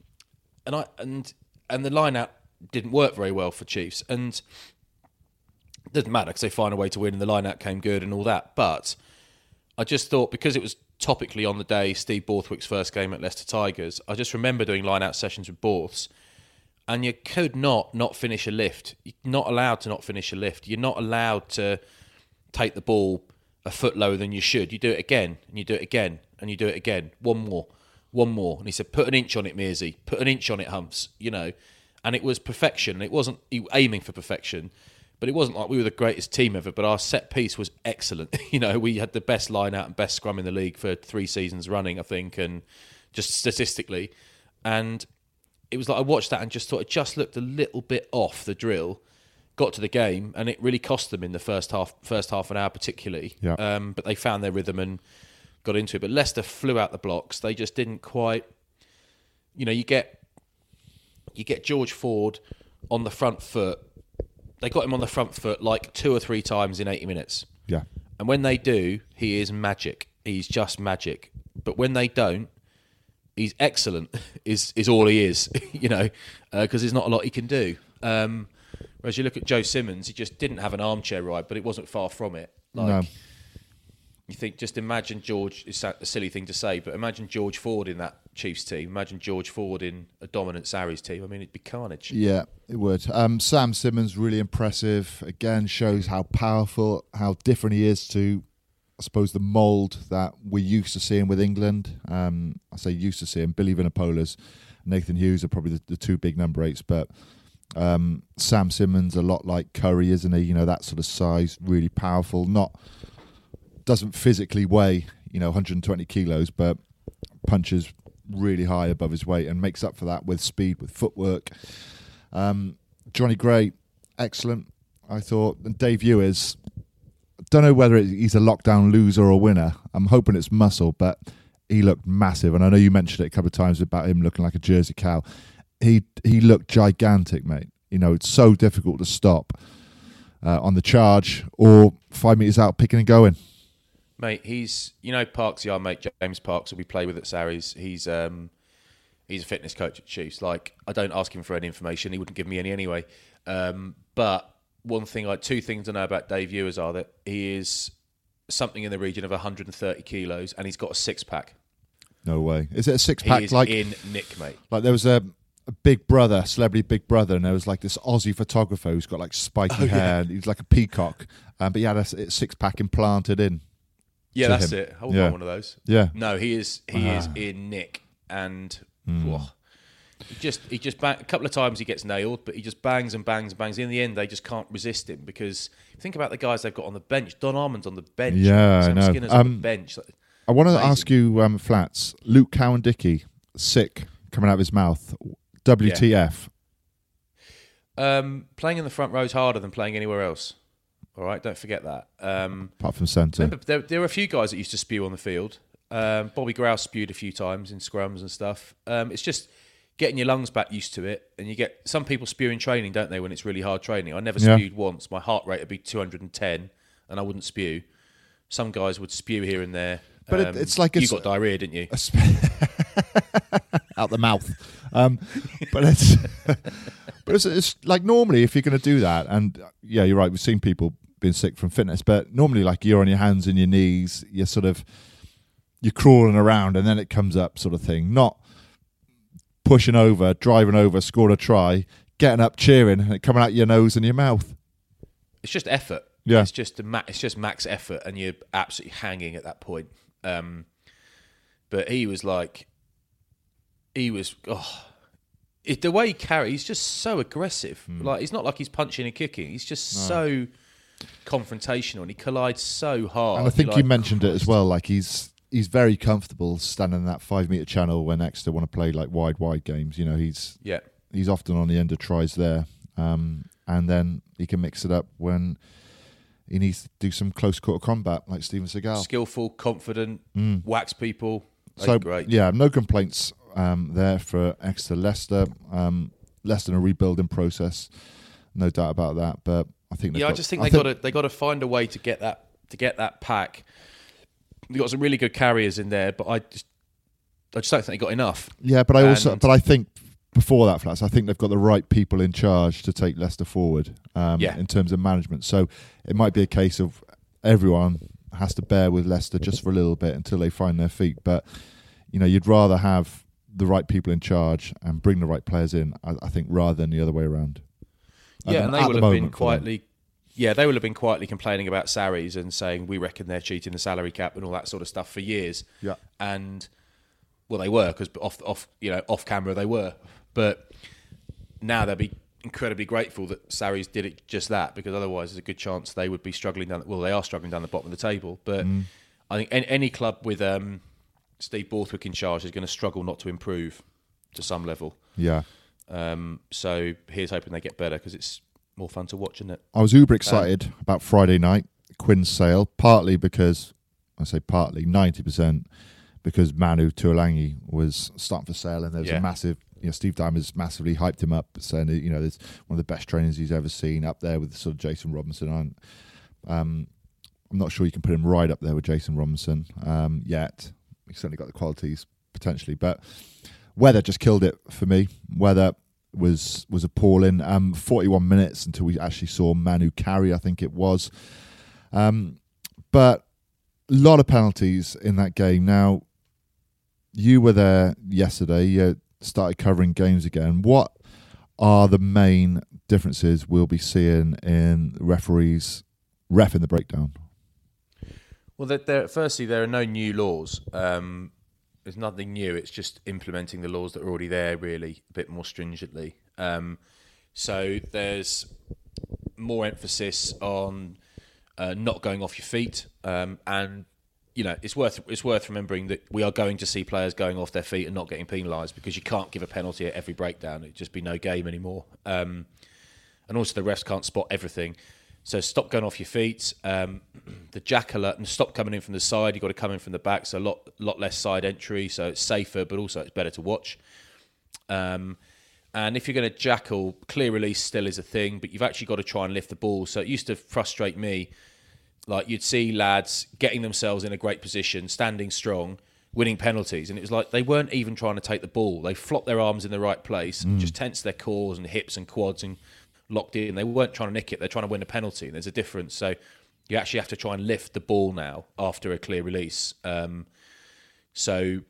and I and and the line out didn't work very well for Chiefs, and it doesn't matter because they find a way to win, and the line out came good and all that. But I just thought because it was topically on the day Steve Borthwick's first game at Leicester Tigers, I just remember doing line out sessions with Borths, and you could not not finish a lift. You're not allowed to not finish a lift. You're not allowed to take the ball a foot lower than you should. You do it again, and you do it again, and you do it again. One more, one more. And he said, "Put an inch on it, Mearsy. Put an inch on it, Humps." You know, and it was perfection. It wasn't aiming for perfection, but it wasn't like we were the greatest team ever. But our set piece was excellent. you know, we had the best line out and best scrum in the league for three seasons running, I think, and just statistically, and it was like I watched that and just thought it just looked a little bit off the drill got to the game, and it really cost them in the first half, first half an hour particularly. Yeah. Um, but they found their rhythm and got into it. But Leicester flew out the blocks. They just didn't quite. You know, you get you get George Ford on the front foot. They got him on the front foot like two or three times in eighty minutes. Yeah. And when they do, he is magic. He's just magic. But when they don't, he's excellent. Is is all he is, you know, because there's not a lot he can do. Um, whereas you look at Joe Simmonds, he just didn't have an armchair ride, but it wasn't far from it. Like, No. You think, just imagine George. It's a silly thing to say, but imagine George Ford in that Chiefs team. Imagine George Ford in a dominant Sarries team. I mean, it'd be carnage. Yeah, it would. Um, Sam Simmonds really impressive. Again, shows how powerful, how different he is to, I suppose, the mould that we're used to seeing with England. Um, I say used to seeing Billy Vunipolas, Nathan Hughes are probably the, the two big number eights, but um, Sam Simmonds a lot like Curry, isn't he? You know that sort of size, really powerful. Not doesn't physically weigh you know 120 kilos, but punches really high above his weight and makes up for that with speed, with footwork. Um, Jonny Gray, excellent. I thought, and Dave Ewers. Don't know whether he's a lockdown loser or a winner. I'm hoping it's muscle, but he looked massive. And I know you mentioned it a couple of times about him looking like a Jersey cow. He he looked gigantic, mate. You know, it's so difficult to stop uh, on the charge or five meters out, picking and going. Mate, he's you know Parks, our mate James Parks, who we play with at Sarries. He's um he's a fitness coach at Chiefs. Like I don't ask him for any information; he wouldn't give me any anyway. Um, but one thing, like two things I know about Dave Ewers are that he is something in the region of 130 kilos, and he's got a six pack. No way. Is it a six pack like in nick, mate. Like there was a, a Big Brother, celebrity Big Brother, and there was like this Aussie photographer who's got like spiky hair. And he's like a peacock, um, but he had a six pack implanted in. Yeah, that's him. it. I would Yeah. want one of those. Yeah. No, he is. He is Ah. in nick, and Hmm. whoa. he just he just bang, a couple of times he gets nailed, but he just bangs and bangs and bangs. In the end, they just can't resist him because think about the guys they've got on the bench. Don Armand's on the bench. Yeah, I Sam know. Skinner's on Um, the bench. Like, I want to Amazing. ask you, um, Flats, Luke Cowan-Dickie, sick coming out of his mouth. WTF? Um, playing in the front row is harder than playing anywhere else. All right, don't forget that. Um, Apart from centre. remember, there, there were a few guys that used to spew on the field. Um, Bobby Grouse spewed a few times in scrums and stuff. Um, it's just getting your lungs back used to it, and you get some people spew in training, don't they? When it's really hard training. I never Yeah. spewed once. My heart rate would be 210, and I wouldn't spew. Some guys would spew here and there. But it- Um, it's like you it's- got diarrhea, didn't you? out the mouth. Um, but it's but it's, it's like normally if you're going to do that, and uh, yeah, you're right. We've seen people being sick from fitness, but normally like you're on your hands and your knees, you're sort of you're crawling around, and then it comes up, sort of thing. Not pushing over, driving over, scoring a try, getting up, cheering, and it coming out your nose and your mouth. It's just effort. Yeah. it's just a ma- it's just max effort, and you're absolutely hanging at that point. Um, but he was like, he was oh, it, the way he carries, he's just so aggressive. Hmm. Like he's not like he's punching and kicking. He's just so confrontational, and he collides so hard. And I think You're you like, mentioned it as well. Like he's he's very comfortable standing in that five meter channel when Exeter want to play like wide wide games. You know, he's Yeah, he's often on the end of tries there, um, and then he can mix it up when he needs to do some close quarter combat like Steven Seagal. skillful, confident, wax people. Like, Mm. so great. yeah, no complaints um, there for Exeter Leicester. Um, Leicester in a rebuilding process, no doubt about that. But I think they've Yeah, I just think they got to they got to find a way to get that to get that pack. They got some really good carriers in there, but I just I just don't think they got enough. Yeah, but I also, but I think before that, Flats, I think they've got the right people in charge to take Leicester forward. Um, Yeah. in terms of management, so it might be a case of everyone has to bear with Leicester just for a little bit until they find their feet. But you know, you'd rather have the right people in charge and bring the right players in. I, I think rather than the other way around. Yeah, and they will the have been moment for them. quietly. Yeah, they will have been quietly complaining about Sarries and saying we reckon they're cheating the salary cap and all that sort of stuff for years. Yeah. and well, they were because off off you know off camera they were, but now they'll be incredibly grateful that Sarries did it just that because otherwise there's a good chance they would be struggling down. Well, they are struggling down the bottom of the table, but Mm. I think any, any club with um, Steve Borthwick in charge is going to struggle not to improve to some level. Yeah, Um, so here's hoping they get better because it's more fun to watch, isn't it? I was uber excited about Friday night, Quins sale, partly because, I say partly, 90% because Manu Tuilagi was starting for sale and there was Yeah. a massive, you know, Steve Diamond's massively hyped him up, saying, you know, there's one of the best trainers he's ever seen up there with sort of Jason Robinson. I'm, um, I'm not sure you can put him right up there with Jason Robinson um, yet. He's certainly got the qualities potentially, but weather just killed it for me. Weather was was appalling. Um, 41 minutes until we actually saw Manu carry, I think it was. Um, but a lot of penalties in that game. Now, you were there yesterday. You started covering games again. What are the main differences we'll be seeing in referees ref in the breakdown? Well, there, there, firstly, there are no new laws. Um, there's nothing new. It's just implementing the laws that are already there, really, a bit more stringently. Um, so there's more emphasis on uh, not going off your feet, um, and you know it's worth it's worth remembering that we are going to see players going off their feet and not getting penalised because you can't give a penalty at every breakdown. It'd just be no game anymore. Um, and also the refs can't spot everything. So stop going off your feet. Um, the jack alert and stop coming in from the side. You've got to come in from the back, so a lot lot less side entry. So it's safer, but also it's better to watch. Um, and if you're going to jackal, clear release still is a thing, but you've actually got to try and lift the ball. So it used to frustrate me. Like you'd see lads getting themselves in a great position, standing strong, winning penalties, and it was like they weren't even trying to take the ball. They flopped their arms in the right place, and just tensed their cores and hips and quads and locked in. They weren't trying to nick it. They're trying to win a penalty. And there's a difference. So you actually have to try and lift the ball now after a clear release. Um, so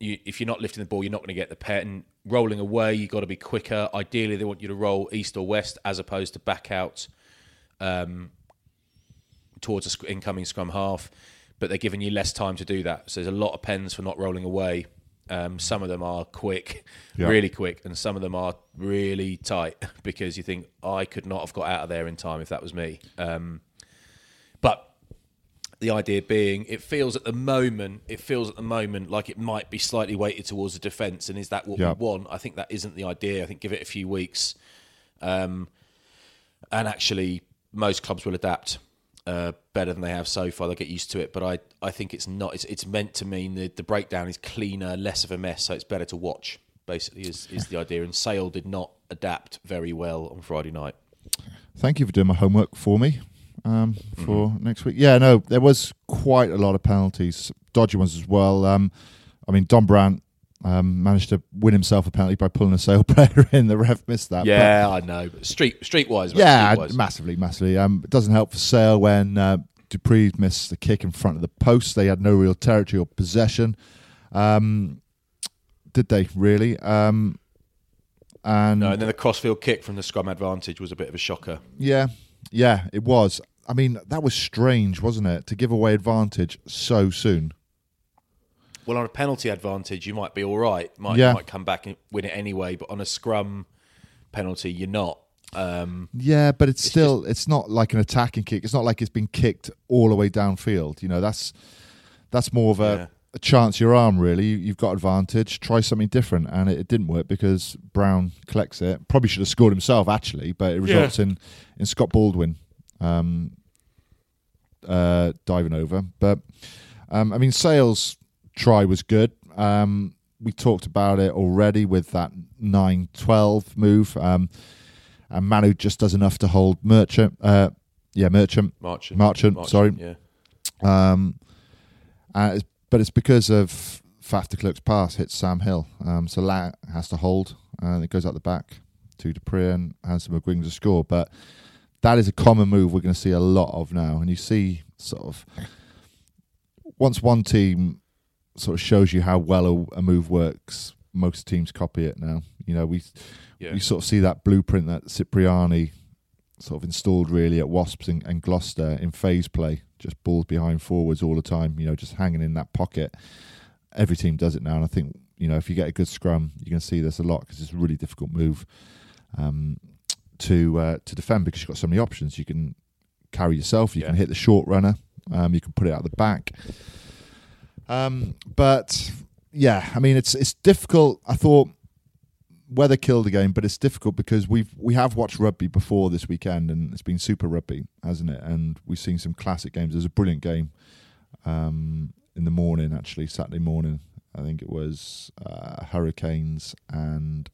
you, if you're not lifting the ball, you're not going to get the pen. Rolling away, you've got to be quicker. Ideally, they want you to roll east or west as opposed to back out um, towards an incoming scrum half. But they're giving you less time to do that. So there's a lot of pens for not rolling away. Um, some of them are quick, Yeah. really quick, and some of them are really tight because you think I could not have got out of there in time if that was me. Um, but the idea being, it feels at the moment, it feels at the moment like it might be slightly weighted towards the defence. And is that what Yeah. we want? I think that isn't the idea. I think give it a few weeks, um, and actually most clubs will adapt uh, better than they have so far. They'll get used to it. But I, I think it's not. It's, it's meant to mean the the breakdown is cleaner, less of a mess, so it's better to watch. Basically, is is the idea. And Sale did not adapt very well on Friday night. Thank you for doing my homework for me um, for Mm-hmm. next week. Yeah, no, there was quite a lot of penalties, dodgy ones as well. Um, I mean, Dombrandt um, managed to win himself a penalty by pulling a sale player in. The ref missed that. but- Yeah, I know. But street streetwise, yeah, streetwise. massively, massively. Um, it doesn't help for Sale when uh, du Preez missed the kick in front of the post. They had no real territory or possession. Um, did they really? Um, and No, and then the crossfield kick from the scrum advantage was a bit of a shocker. yeah, yeah, it was. I mean, that was strange, wasn't it? To give away advantage so soon. Well, on a penalty advantage, you might be all right. Might Yeah. you might come back and win it anyway. But on a scrum penalty, you're not. Um, Yeah, but it's, still it's not like an attacking kick. It's not like it's been kicked all the way downfield. You know, that's that's more of a, Yeah. a chance your arm really. You, you've got advantage. Try something different, and it, it didn't work because Brown collects it. Probably should have scored himself actually, but it results in in Scott Baldwin um, uh, diving over. But um, I mean, Sales try was good. Um, we talked about it already with that 9-12 move. Um, and Manu just does enough to hold Merchant. Uh, yeah, Merchant. Marchant. Marchant, sorry. Yeah. Um, and it's, but it's because of Faf de Klerk's pass hits Sam Hill. Um, so Lat has to hold, and it goes out the back to du Preez and Hanson McGuigan to score. But that is a common move we're going to see a lot of now. And you see sort of once one team sort of shows you how well a, a move works, most teams copy it now. You know, we Yeah. we sort of see that blueprint that Cipriani sort of installed really at Wasps and, and Gloucester in phase play, just balls behind forwards all the time, you know, just hanging in that pocket. Every team does it now, and I think you know if you get a good scrum, you're going to see this a lot because it's a really difficult move um, to uh, to defend because you've got so many options. You can carry yourself, you can hit the short runner, um, you can put it out the back. Um, but yeah, I mean it's it's difficult. I thought weather killed the game, but it's difficult because we've we have watched rugby before this weekend, and it's been super rugby, hasn't it? And we've seen some classic games. There's a brilliant game um, in the morning, actually Saturday morning. I think it was uh, Hurricanes and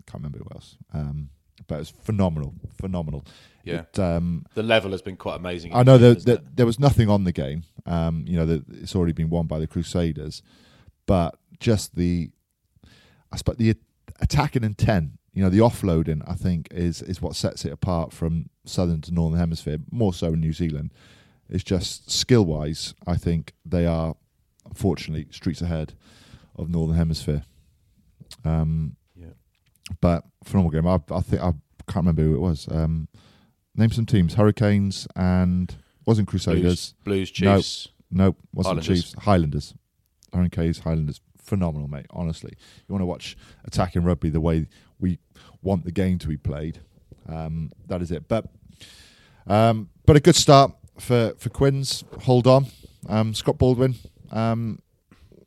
I can't remember who else. Um, but it's phenomenal, phenomenal. Yeah. It, um, The level has been quite amazing. I know that, isn't that it? there was nothing on the game. Um, you know, that it's already been won by the Crusaders, but just the, I suppose the attacking intent. You know, the offloading. I think is is what sets it apart from southern to northern hemisphere. More so in New Zealand. It's just skill wise. I think they are, unfortunately, streets ahead of northern hemisphere. Um. But phenomenal game. I, I think I can't remember who it was. Um, name some teams: Hurricanes and wasn't Crusaders. Blues, Blues No. Chiefs. Nope, wasn't Highlanders. Chiefs. Highlanders. Hurricanes, Highlanders. Phenomenal, mate. Honestly, you want to watch attacking rugby the way we want the game to be played. Um, that is it. But um, but a good start for for Quins. Hold on, um, Scott Baldwin. Um,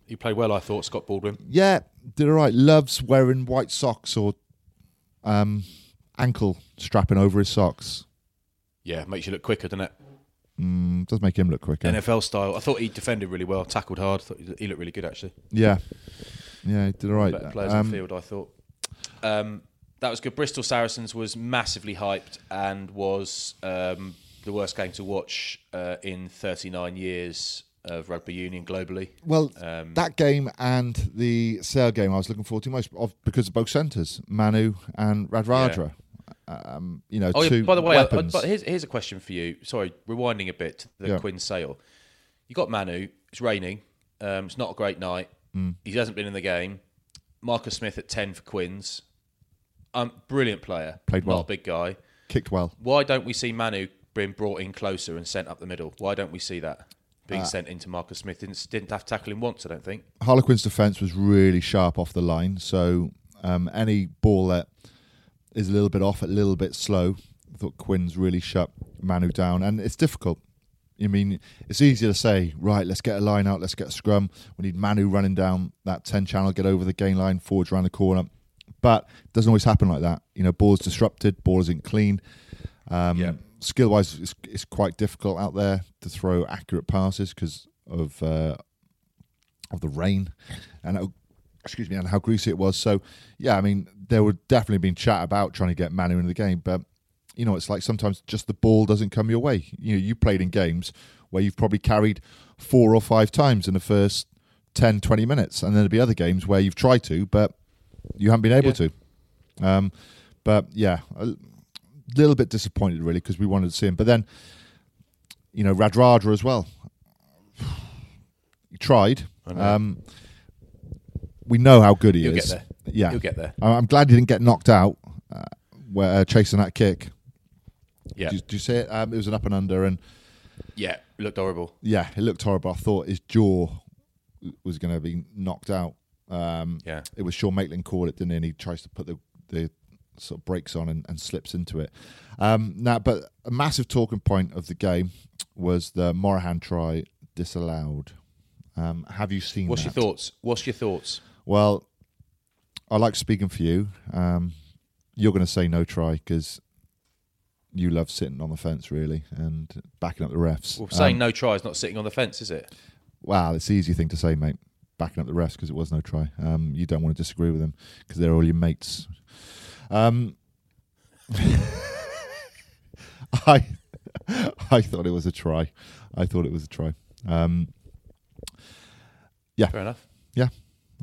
He played well, I thought. Scott Baldwin. yeah, did all right. Loves wearing white socks or um, ankle strapping over his socks. Yeah, makes you look quicker, doesn't it? Mm, does make him look quicker. NFL style. I thought he defended really well, tackled hard. Thought he looked really good actually. Yeah, yeah, he did all right. Better players Um, on the field, I thought. Um, that was good. Bristol Saracens was massively hyped and was um, the worst game to watch uh, in 39 years of rugby union globally. Well, Um, that game and the Sale game I was looking forward to most of, because of both centres, Manu and Radradra. Um, you know, Oh, two yeah, by the way, I, I, but here's, here's a question for you. Sorry, rewinding a bit to the Yeah. Quins sale. You got Manu. It's raining. Um, it's not a great night. Mm. He hasn't been in the game. Marcus Smith at 10 for Quins. Um, brilliant player. Played well. Not a big guy. Kicked well. Why don't we see Manu being brought in closer and sent up the middle? Why don't we see that being sent into Marcus Smith? Didn't, didn't have to tackle him once, I don't think. Harlequin's defence was really sharp off the line, so um, any ball that is a little bit off, a little bit slow, I thought Quins really shut Manu down, and it's difficult. I mean, it's easier to say, right, let's get a line out, let's get a scrum. We need Manu running down that 10 channel, get over the gain line, forwards around the corner. But it doesn't always happen like that. You know, ball's disrupted, ball isn't clean. Um, Yeah. Skill wise, it's, it's quite difficult out there to throw accurate passes because of uh, of the rain and how, excuse me and how greasy it was. So yeah, I mean there would definitely been chat about trying to get Manu into the game, but you know it's like sometimes just the ball doesn't come your way. You know you played in games where you've probably carried four or five times in the first 10, 20 minutes, and then there'll be other games where you've tried to, but you haven't been able Yeah. to. Um, but yeah, little bit disappointed really because we wanted to see him, but then you know Radradra as well. He tried. Um, we know how good he He'll is. get there. Yeah, you'll get there. I- I'm glad he didn't get knocked out uh, where uh, chasing that kick. Yeah. Do, you- do you see it? Um, it was an up and under, and Yeah, it looked horrible. yeah, it looked horrible. I thought his jaw was going to be knocked out. Um, Yeah. it was Sean Maitland called it, didn't he? And he tries to put the the sort of breaks on and, and slips into it. Um, now, but a massive talking point of the game was the Morahan try disallowed. Um, have you seen? What's that? your thoughts? What's your thoughts? Well, I like speaking for you. Um, you're going to say no try because you love sitting on the fence, really, and backing up the refs. Well, saying Um, no try is not sitting on the fence, is it? Well, it's the easy thing to say, mate. Backing up the refs because it was no try. Um, you don't want to disagree with them because they're all your mates. Um, I I thought it was a try. I thought it was a try. Um, yeah, Fair enough. yeah.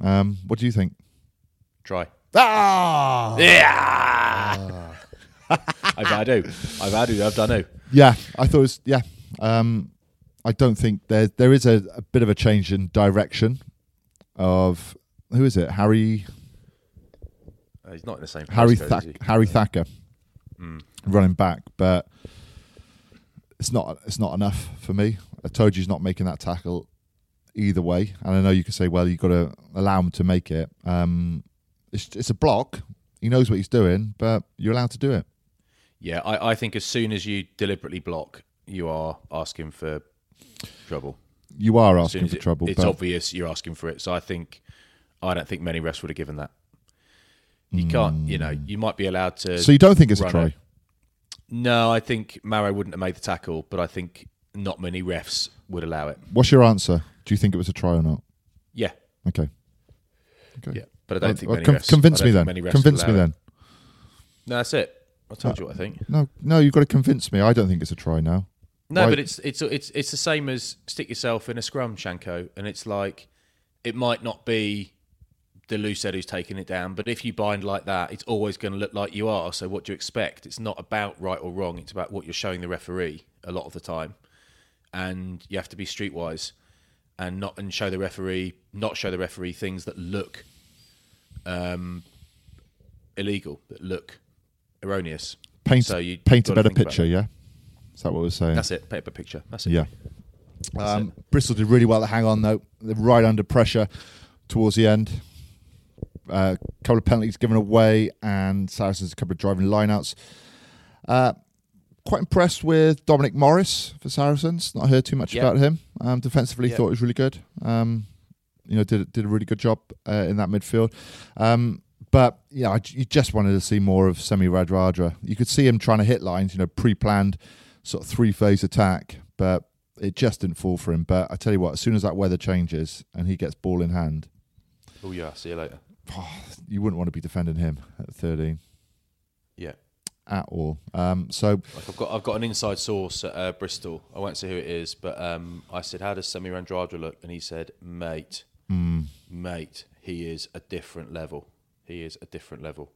Um, what do you think? Try. Ah, Yeah. I've had. I've had. I've done it. Yeah, I thought it was. Yeah, um, I don't think there there is a, a bit of a change in direction of who is it? Harry he's not in the same. Harry postcode, is Thack, he? Harry Thacker Mm. running back, but it's not it's not enough for me. I told you he's not making that tackle either way, and I know you can say, well, you've got to allow him to make it. Um, it's it's a block. He knows what he's doing, but you're allowed to do it. Yeah, I, I think as soon as you deliberately block, you are asking for trouble. You are As asking as for it- trouble. It's obvious you're asking for it. So I think I don't think many refs would have given that. You can't, you know, mm. you might be allowed to. So you don't think it's a try? No, I think Maro wouldn't have made the tackle, but I think not many refs would allow it. What's your answer? Do you think it was a try or not? Yeah, Okay. Okay. yeah, but I don't think many con- refs. convince me then. Convince me allow then. it. No, that's it. I told uh, you what I think. No, no, you've got to convince me. I don't think it's a try now. No, Why- but it's it's it's it's the same as stick yourself in a scrum, Shanko, and it's like it might not be the loose head who's taking it down, but if you bind like that, it's always going to look like you are. So what do you expect? It's not about right or wrong. It's about what you're showing the referee a lot of the time, and you have to be streetwise and not and show the referee not show the referee things that look um, illegal, that look erroneous. Paint, So you- paint a better picture, yeah? Is that what we're saying? That's it. Paper picture. That's it. Yeah. Um, Bristol did really well to hang on, though. They're right under pressure towards the end. A uh, couple of penalties given away, and Saracens a couple of driving lineouts. Uh, quite impressed with Dominic Morris for Saracens. Not heard too much Yeah. about him. Um, defensively, Yeah. thought he was really good. Um, you know, did did a really good job uh, in that midfield. Um, but yeah, I, you just wanted to see more of Semi Radradra. You could see him trying to hit lines, you know, pre-planned sort of three phase attack, but it just didn't fall for him. But I tell you what, as soon as that weather changes and he gets ball in hand, Oh yeah. See you later. You wouldn't want to be defending him at 13 Yeah. at all. Um, so Like I've got I've got an inside source at uh, Bristol. I won't say who it is, but um, I said, "How does Semi Radradra look?" And he said, "Mate, Hmm. mate, he is a different level. He is a different level."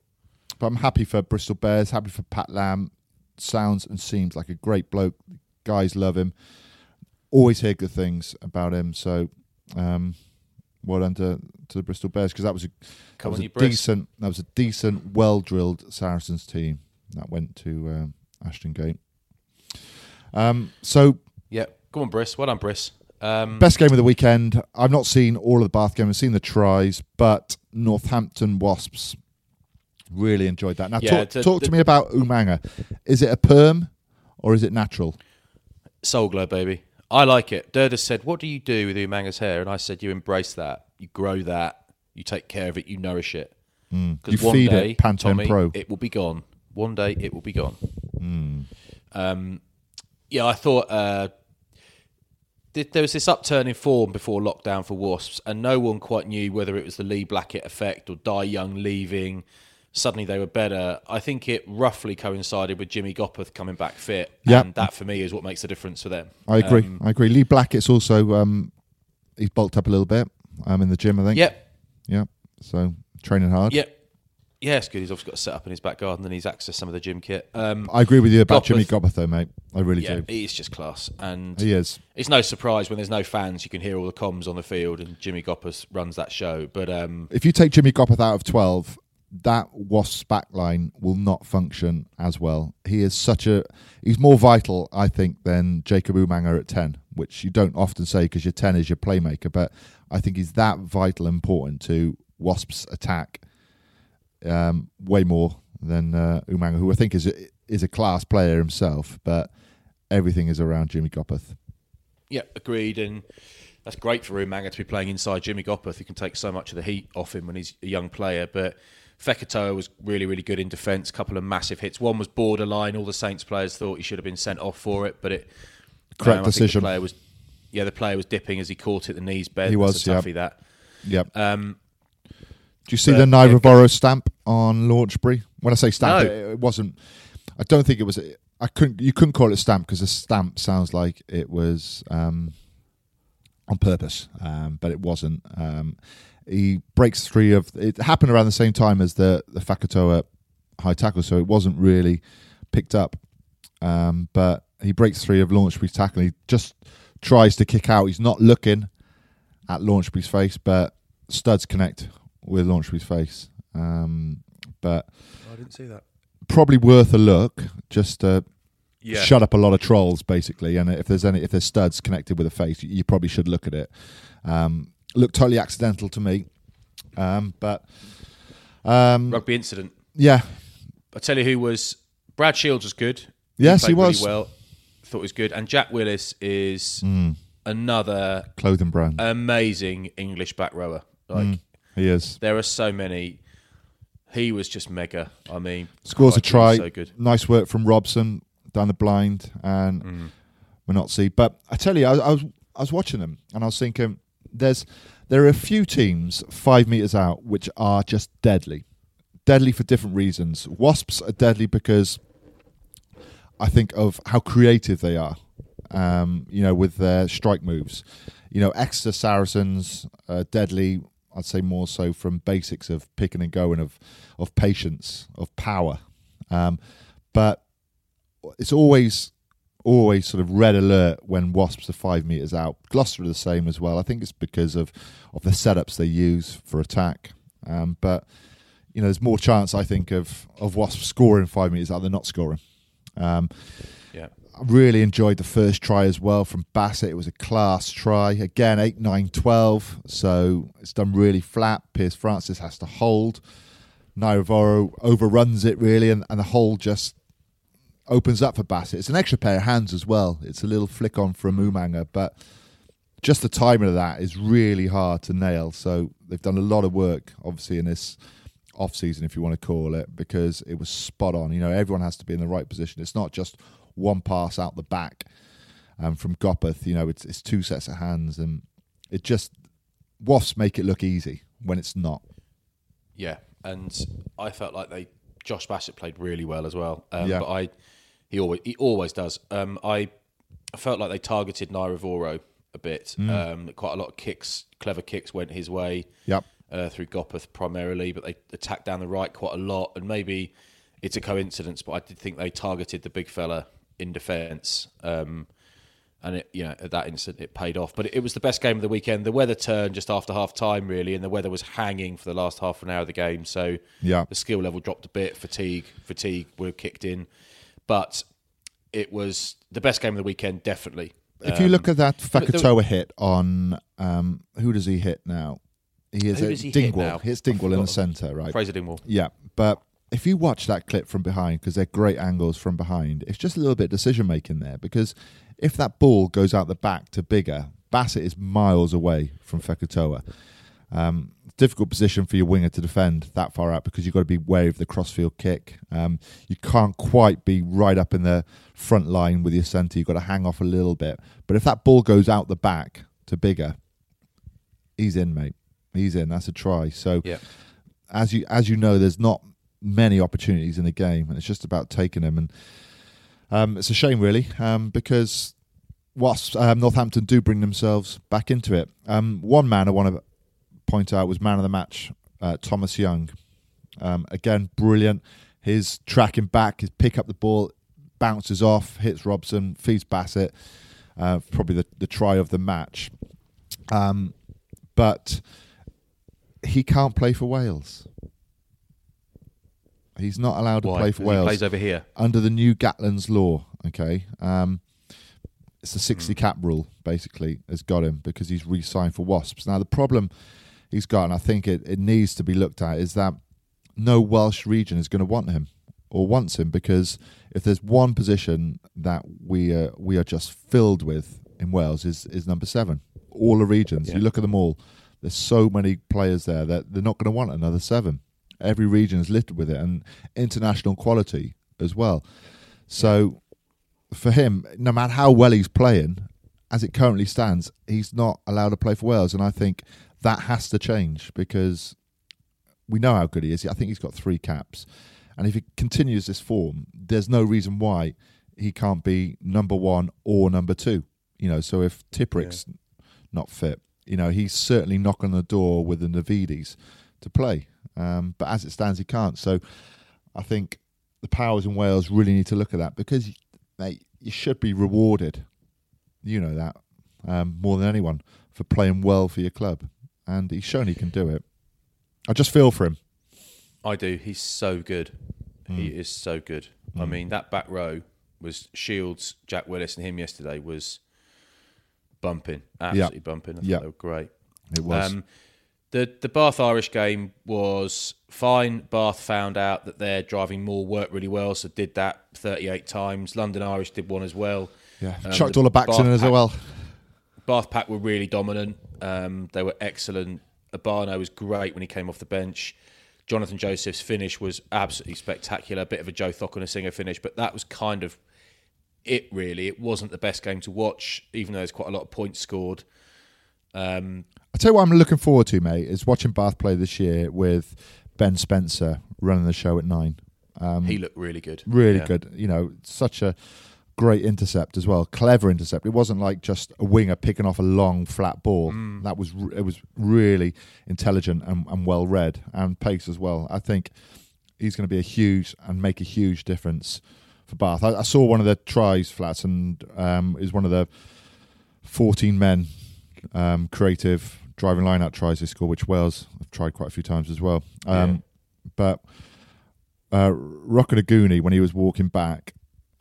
But I'm happy for Bristol Bears, happy for Pat Lam. Sounds and seems like a great bloke. Guys love him. Always hear good things about him. So, um, well done to, to the Bristol Bears because that was a, that was a decent, that was a decent, well drilled Saracens team that went to um, Ashton Gate. Um, so Yeah, come on, Briss. Well done, Briss. Um, Best game of the weekend. I've not seen all of the Bath game. I've seen the tries, but Northampton Wasps really enjoyed that. Now, Yeah, talk, to- talk to me about Umaga. Is it a perm or is it natural? Soul glow, baby. I like it. Durda said, "What do you do with Umaga's hair?" And I said, "You embrace that. You grow that. You take care of it. You nourish it. You one feed day, it Pantene Tommy, Pro. it will be gone. One day, it will be gone." Hmm. Um, yeah, I thought uh, th- there was this upturn in form before lockdown for Wasps, and no one quite knew whether it was the Lee Blackett effect or Dai Young leaving. Suddenly they were better. I think it roughly coincided with Jimmy Gopperth coming back fit, Yep. and that for me is what makes the difference for them. I agree. Um, I agree. Lee Blackett's also um, he's bulked up a little bit. um, in the gym, I think. Yep. Yeah. So training hard. Yep. Yeah, it's good. He's obviously got a set up in his back garden and he's accessed some of the gym kit. Um, I agree with you about Jimmy Gopperth, though, mate. I really yeah, do. he's just class. And He is. it's no surprise when there's no fans, you can hear all the comms on the field and Jimmy Gopperth runs that show. But um, If you take Jimmy Gopperth out of 12, that Wasps backline will not function as well. He is such a. He's more vital, I think, than Jacob Umaga at 10, which you don't often say because your 10 is your playmaker. But I think he's that vital important to Wasps' attack um, way more than uh, Umaga, who I think is a, is a class player himself. But everything is around Jimmy Gopperth. yeah, agreed. And that's great for Umaga to be playing inside Jimmy Gopperth. He can take so much of the heat off him when he's a young player. But Fekitoa was really, really good in defence. A couple of massive hits. One was borderline. All the Saints players thought he should have been sent off for it, but it Correct think decision. The player was, yeah, the player was dipping as he caught it. The knees bent. He That's was, a yeah. that. Yep. Um, Do you see But, the yeah, stamp on Launchbury? When I say stamp, No. it, it wasn't. I don't think it was. I couldn't. You couldn't call it a stamp because a stamp sounds like it was um, on purpose, um, but it wasn't. Um, he breaks three of. It happened around the same time as the the Fekitoa high tackle, so it wasn't really picked up. Um, but he breaks three of Launchbury's tackle. He just tries to kick out. He's not looking at Launchbury's face, but studs connect with Launchbury's face. Um, but I didn't see that. probably worth a look just to Yeah. shut up a lot of trolls, basically. And if there's any, if there's studs connected with a face, you, you probably should look at it. Um, looked totally accidental to me, um, but um, Rugby incident. yeah, I tell you who was Brad Shields was good. Yes, he played really was. well. Thought he was good, and Jack Willis is Mm. another clothing brand. amazing English back rower. Like he is. there are so many. He was just mega. I mean, Scores a try. So good. Nice work from Robson down the blind and Mm. Minozzi. But I tell you, I, I was I was watching them and I was thinking, there's there are a few teams five meters out which are just deadly, deadly for different reasons. Wasps are deadly because I think of how creative they are. Um, you know, with their strike moves. You know, Exeter Saracens uh, deadly. I'd say more so from basics of picking and going, of of patience, of power. Um, but it's always always sort of red alert when wasps are five meters out. Gloucester are the same as well. I think it's because of of the setups they use for attack. Um, but you know, there's more chance I think of of wasps scoring five meters out than not scoring. Um, Yeah. I really enjoyed the first try as well from Bassett. It was a class try. Again, 8 9 12. So it's done really flat. Piers Francis has to hold. Naiyaravoro overruns it really, and, and the hole just opens up for Bassett. It's an extra pair of hands as well. It's a little flick on for from Umaga, but just the timing of that is really hard to nail. So they've done a lot of work, obviously, in this off season, if you want to call it, because it was spot on. You know, everyone has to be in the right position. It's not just one pass out the back um, from Gopperth. You know, it's it's two sets of hands, and it just Wasps make it look easy when it's not. Yeah, and I felt like they Josh Bassett played really well as well. Um, Yeah. But I he always he always does. Um, I I felt like they targeted Naiyaravoro a bit. Mm. Um, quite a lot of kicks, clever kicks went his way. Yep. Uh, through Gopperth primarily, but they attacked down the right quite a lot. And maybe it's a coincidence, but I did think they targeted the big fella in defence. Um, and it, you know, at that instant, it paid off. But it, it was the best game of the weekend. The weather turned just after half time, really, and the weather was hanging for the last half an hour of the game. So Yeah. the skill level dropped a bit. Fatigue, fatigue were kicked in, but it was the best game of the weekend, definitely. If you Um, look at that Fekitoa hit on um, who does he hit now? He is a he hit Dingwall. now? Hits Dingwall in the centre, right? Fraser Dingwall. Yeah, but if you watch that clip from behind, because they're great angles from behind, it's just a little bit decision making there. Because if that ball goes out the back to bigger, Bassett is miles away from Fekitoa. Um, difficult position for your winger to defend that far out because you've got to be wary of the crossfield kick. Um, you can't quite be right up in the front line with your centre. You've got to hang off a little bit. But if that ball goes out the back to bigger, he's in, mate. He's in. That's a try. So Yeah. as you as you know, there's not many opportunities in the game, and it's just about taking them. And um, it's a shame, really, um, because whilst um, Northampton do bring themselves back into it. Um, one man I want to point out was man of the match, uh, Thomas Young. Um, again, brilliant. His tracking back, his pick up the ball, bounces off, hits Robson, feeds Bassett. Uh, probably the, the try of the match. Um, but he can't play for Wales. He's not allowed to Why? play for Because he Wales plays over here. under the new Gatland's law. Okay, um, it's the sixty cap rule basically has got him because he's re-signed for Wasps. Now the problem he's got, and I think it, it needs to be looked at, is that no Welsh region is going to want him or wants him because if there's one position that we are, we are just filled with in Wales is is number seven. All the regions, Yeah. you look at them all. There's so many players there that they're not going to want another seven. Every region is littered with it, and international quality as well. So for him, no matter how well he's playing, as it currently stands, he's not allowed to play for Wales, and I think that has to change because we know how good he is. I think he's got three caps, and if he continues this form, there's no reason why he can't be number one or number two. You know, so if Tipuric's not fit, you know, he's certainly knocking on the door with the Navidis to play. Um, but as it stands, he can't. So I think the powers in Wales really need to look at that because, mate, you should be rewarded. You know that um, more than anyone for playing well for your club, and he's shown he can do it. I just feel for him. I do. He's so good. He Hmm. is so good. I mean, that back row was Shields, Jack Willis, and him yesterday was bumping, absolutely bumping. I thought Yeah. they were great. It was. Um, the the Bath Irish game was fine. Bath found out that their driving maul worked really well, so did that 38 times. London Irish did one as well. yeah, um, chucked all the backs in Bath as well. Bath Pack were really dominant. Um, they were excellent. Obano was great when he came off the bench. Jonathan Joseph's finish was absolutely spectacular. A Bit of a Joe Cokanasiga finish, but that was kind of it. Really, it wasn't the best game to watch, even though there's quite a lot of points scored. Um, I tell you what, I'm looking forward to, mate, is watching Bath play this year with Ben Spencer running the show at nine. Um, he looked really good, really Yeah. good. You know, such a great intercept as well, clever intercept. It wasn't like just a winger picking off a long flat ball. Mm. That was it was really intelligent and, and well read and pace as well. I think he's going to be a huge and make a huge difference for Bath. I, I saw one of the tries flats and um, is one of the 14 men um, creative driving line out tries they score, which Wales have tried quite a few times as well. Um, But uh, Rokoduguni, when he was walking back,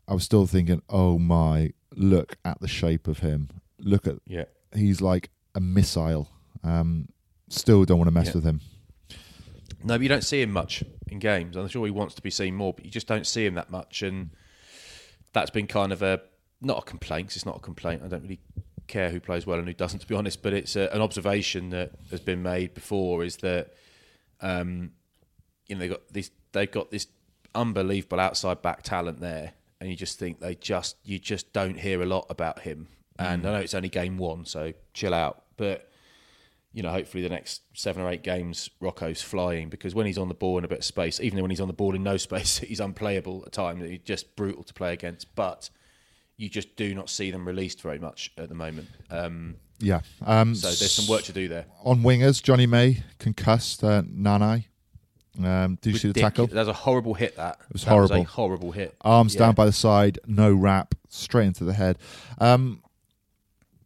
I was still thinking, oh my, look at the shape of him. Look at, Yeah. he's like a missile. Um, still don't want to mess Yeah. with him. No, but you don't see him much in games. I'm sure he wants to be seen more, but you just don't see him that much. And that's been kind of a not a complaint. 'cause it's not a complaint. I don't really care who plays well and who doesn't, to be honest. But it's a, an observation that has been made before is that um, you know they got this they've got this unbelievable outside back talent there, and you just think they just you just don't hear a lot about him. And I know it's only game one, so chill out. But you know, hopefully the next seven or eight games, Rocco's flying because when he's on the ball in a bit of space, even when he's on the ball in no space, he's unplayable at times. He's just brutal to play against. But you just do not see them released very much at the moment. Um, Yeah. Um, so there's some work to do there. on wingers, Johnny May concussed uh, Nanai. Um, did you see the tackle? That was a horrible hit. That it was that Was horrible. a horrible hit. Arms Yeah. down by the side, no wrap, straight into the head. Um,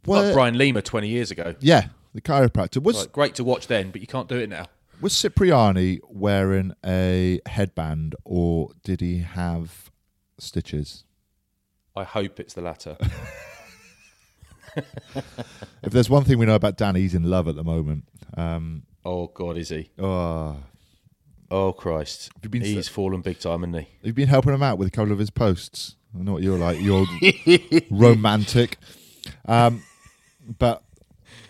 Like Brian Lima 20 years ago. yeah, the chiropractor was great to watch then, but you can't do it now. was Cipriani wearing a headband or did he have stitches? I hope it's the latter. If there's one thing we know about Dan, he's in love at the moment. Um, oh God, is he? oh, Oh Christ, he's fallen big time, isn't he? you've been helping him out with a couple of his posts. I know what you're like. You're romantic, um, but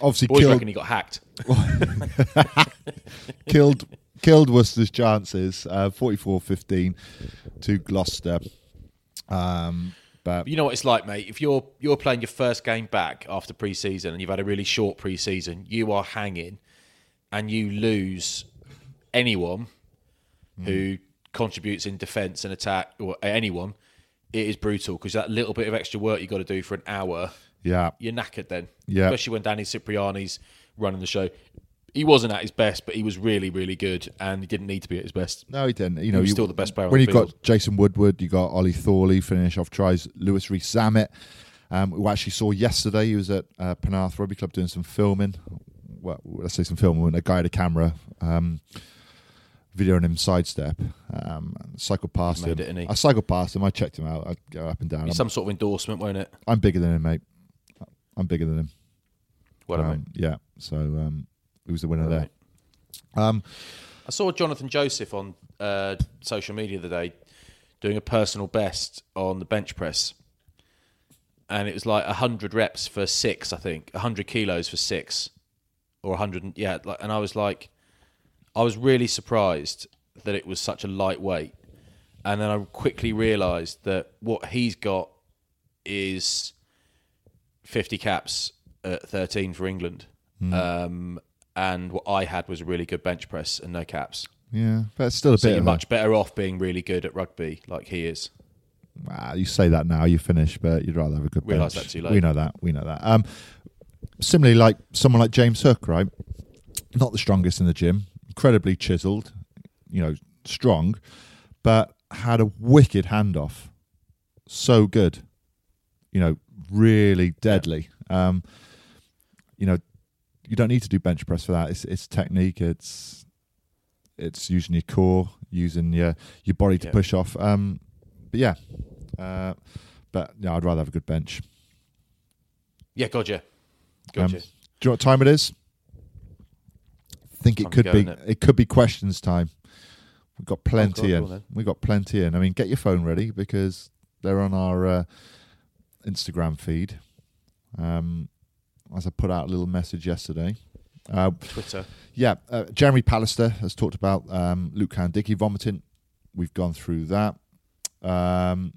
obviously Boys killed reckon he got hacked. killed killed Worcester's chances. Uh, 44-15 to Gloucester. Um, but you know what it's like, mate. If you're you're playing your first game back after pre-season and you've had a really short pre-season, you are hanging, and you lose anyone who hmm. contributes in defence and attack, or anyone. It is brutal because that little bit of extra work you got to do for an hour, yeah, you're knackered then. Yeah. especially when Danny Cipriani's running the show. He wasn't at his best, but he was really, really good, and he didn't need to be at his best. No, he didn't. You know, he's still the best player When you got. Jason Woodward, you got Ollie Thorley finish off tries. Louis Rees-Zammit, um, who I actually saw yesterday. He was at uh, Penarth Rugby Club doing some filming. Well, let's say some filming. When a guy had a camera, um, videoing him sidestep. Um, cycled past him. it? I cycled past him. I checked him out. I go up and down. Some sort of endorsement, won't it? I'm bigger than him, mate. I'm bigger than him. I Um, mean, yeah. So um, he was the winner Well, there. Um, I saw Jonathan Joseph on uh, social media the day doing a personal best on the bench press, and it was like hundred reps for six, I think, hundred kilos for six, or hundred, yeah. Like, and I was like, I was really surprised that it was such a lightweight, and then I quickly realised that what he's got is fifty caps at thirteen for England. Um, and what I had was a really good bench press and no caps. yeah, but it's still a So bit you're of a- much better off being really good at rugby, like he is. Ah, you say that now, you finish, but you'd rather have a good Realise bench. that too late. We know that. We know that. Um, similarly, like someone like James Hook, right? Not the strongest in the gym, incredibly chiselled, you know, strong, but had a wicked handoff. So good, you know, really deadly. Um, you know, you don't need to do bench press for that. It's it's technique. It's it's using your core, using your your body to Yeah. push off. Um, but yeah, uh, but yeah, I'd rather have a good bench. Yeah, gotcha. Um, Gotcha. do you know what time it is? I think it Time could go, be. It? it? could be questions time. We've got plenty go on in. We've got plenty in. I mean, get your phone ready because they're on our uh, Instagram feed. Um, as I put out a little message yesterday, Uh, Twitter. yeah, uh, Jeremy Pallister has talked about um, Luke Dickie vomiting. We've gone through that. Um,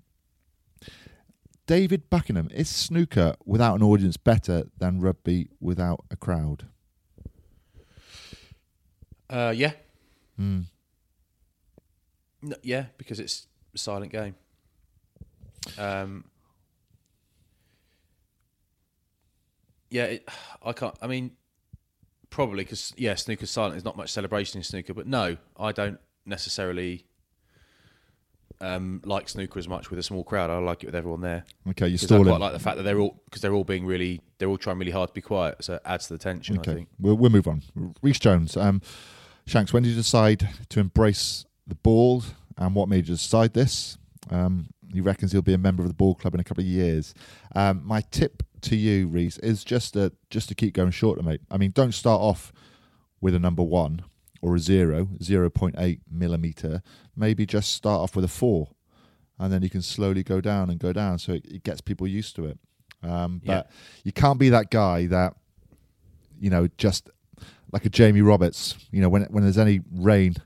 David Buckingham is snooker without an audience better than rugby without a crowd? Uh, yeah, Hmm. No, yeah, because it's a silent game. Um, yeah, it, I can't. I mean, probably because yeah, snooker's silent. There's not much celebration in snooker, but no, I don't necessarily um, like snooker as much with a small crowd. I like it with everyone there. Okay, you're 'Cause I quite like the fact that they're all because they're all being really they're all trying really hard to be quiet, so it adds to the tension. I Okay, think. we'll, we'll move on. Reese Jones, um, Shanks, when did you decide to embrace the ball, and what made you decide this? Um, he reckons he'll be a member of the ball club in a couple of years. Um, my tip to you, Reese, is just to just to keep going shorter, mate. I mean, don't start off with a number one or a zero, 0.8 millimeter. Maybe just start off with a four, and then you can slowly go down and go down, so it, it gets people used to it. Um, but you can't be that guy that you know just like a Jamie Roberts. You know, when when there's any rain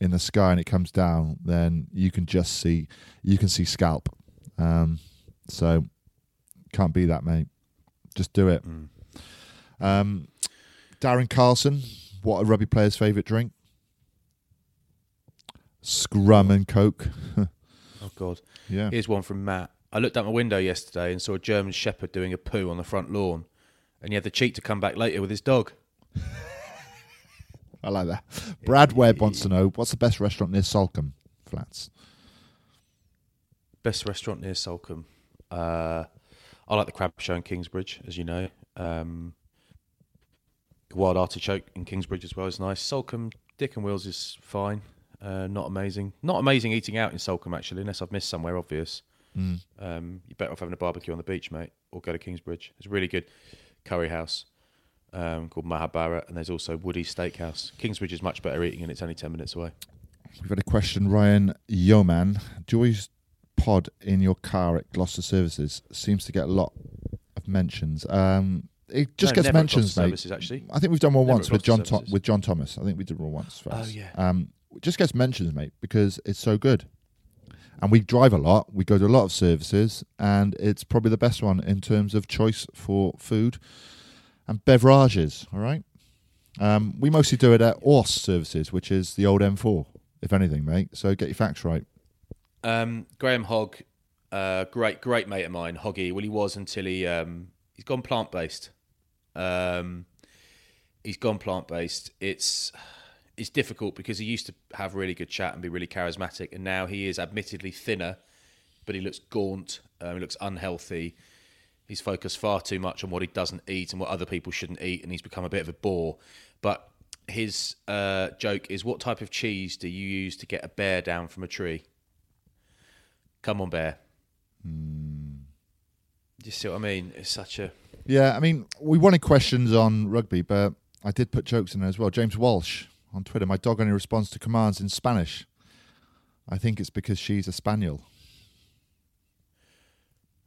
in the sky and it comes down, then you can just see you can see scalp. Um, so can't be that, mate. Just do it. Um, Darren Carlson, what a rugby player's favourite drink? Scrum and Coke. Oh God. yeah. Here's one from Matt. I looked out my window yesterday and saw a German Shepherd doing a poo on the front lawn, and he had the cheek to come back later with his dog. I like that. Brad Webb wants to know what's the best restaurant near Salcombe Flats. Best restaurant near Salcombe. Uh, I like the Crab Show in Kingsbridge, as you know. Um, Wild Artichoke in Kingsbridge as well is nice. Salcombe, Dick and Wills is fine. Uh, not amazing. Not amazing eating out in Salcombe actually, unless I've missed somewhere obvious. Um, you're better off having a barbecue on the beach, mate, or go to Kingsbridge. It's a really good curry house um, called Mahabharat, and there's also Woody Steakhouse. Kingsbridge is much better eating, and it's only ten minutes away. We've had a question, Ryan Yeoman. Joy's pod in your car at Gloucester Services seems to get a lot of mentions. Um, it just No, gets mentions, mate. Services, actually. I think we've done one Never once with John Tho- with John Thomas. I think we did one once first. Oh, yeah. Um, it just gets mentions, mate, because it's so good. And we drive a lot. We go to a lot of services, and it's probably the best one in terms of choice for food and beverages. All right. Um, we mostly do it at Ors services, which is the old M4, if anything, mate. So get your facts right. Um, Graham Hogg, uh, great great mate of mine, Hoggy. Well, he was until he um, he's gone plant based. Um, he's gone plant based. It's it's difficult because he used to have really good chat and be really charismatic, and now he is admittedly thinner, but he looks gaunt. Um, he looks unhealthy. He's focused far too much on what he doesn't eat and what other people shouldn't eat, and he's become a bit of a bore. But his uh, joke is, "What type of cheese do you use to get a bear down from a tree?" Come on, bear. do You see what I mean? It's such a Yeah, I mean, we wanted questions on rugby, but I did put jokes in there as well. James Walsh on Twitter. My dog only responds to commands in Spanish. I think it's because she's a spaniel.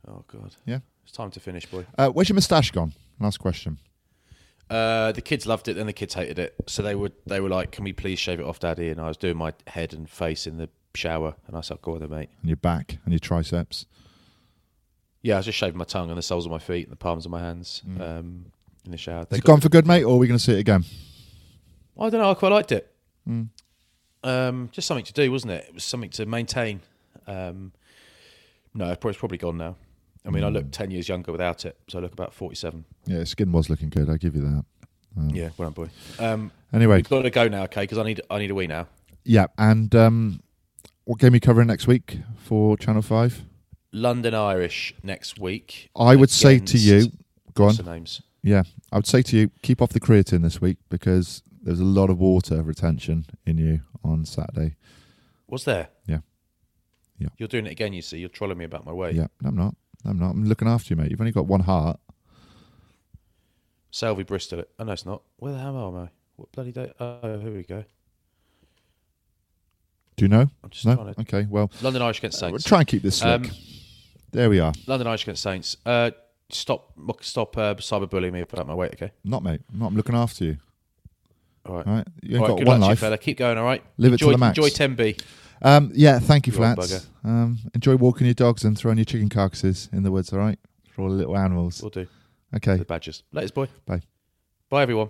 oh god. Yeah. It's time to finish, boy. Uh, where's your moustache gone? Last question. Uh, the kids loved it, then the kids hated it. So they would they were like, "Can we please shave it off, Daddy?" And I was doing my head and face in the shower, and I said, "Go on, then, mate." And your back and your triceps. Yeah, I was just shaving my tongue and the soles of my feet and the palms of my hands um, in the shower. They it got- gone for good, mate, or are we going to see it again? I don't know. I quite liked it. Um, just something to do, wasn't it? It was something to maintain. Um, no, it's probably- gone now. I mean, I look ten years younger without it, so I look about forty-seven. Yeah, skin was looking good. I give you that. Yeah, well done, boy. Um, Anyway, we've got to go now, okay? Because I need I need a wee now. yeah, and um, what game are you covering next week for Channel Five? London Irish next week. I would say to you, go on. names? Yeah, I would say to you, keep off the creatine this week because there's a lot of water retention in you on Saturday. Was there? Yeah. Yeah. You're doing it again. You see, you're trolling me about my weight. Yeah, no, I'm not. I'm not. I'm looking after you, mate. You've only got one heart. Salvi Bristol. Oh no, it's not. Where the hell am I? What bloody day? Oh, here we go. Do you know? I'm just No. Okay. Well, London Irish against uh, we'll try and keep this slick. Um, there we are. London Irish against Saints. Uh, stop stop uh, cyberbullying me about my weight. Okay. Not, mate. Not. I'm looking after you. All right. All right. You All right, good got one luck to you, life. fella. Keep going. All right. Live it to the max. Enjoy 10b. Um, yeah, thank you, You Flats. Um, enjoy walking your dogs and throwing your chicken carcasses in the woods, all right? For all the little animals. We'll do. Okay. The badgers. Latest boy. Bye. Bye everyone.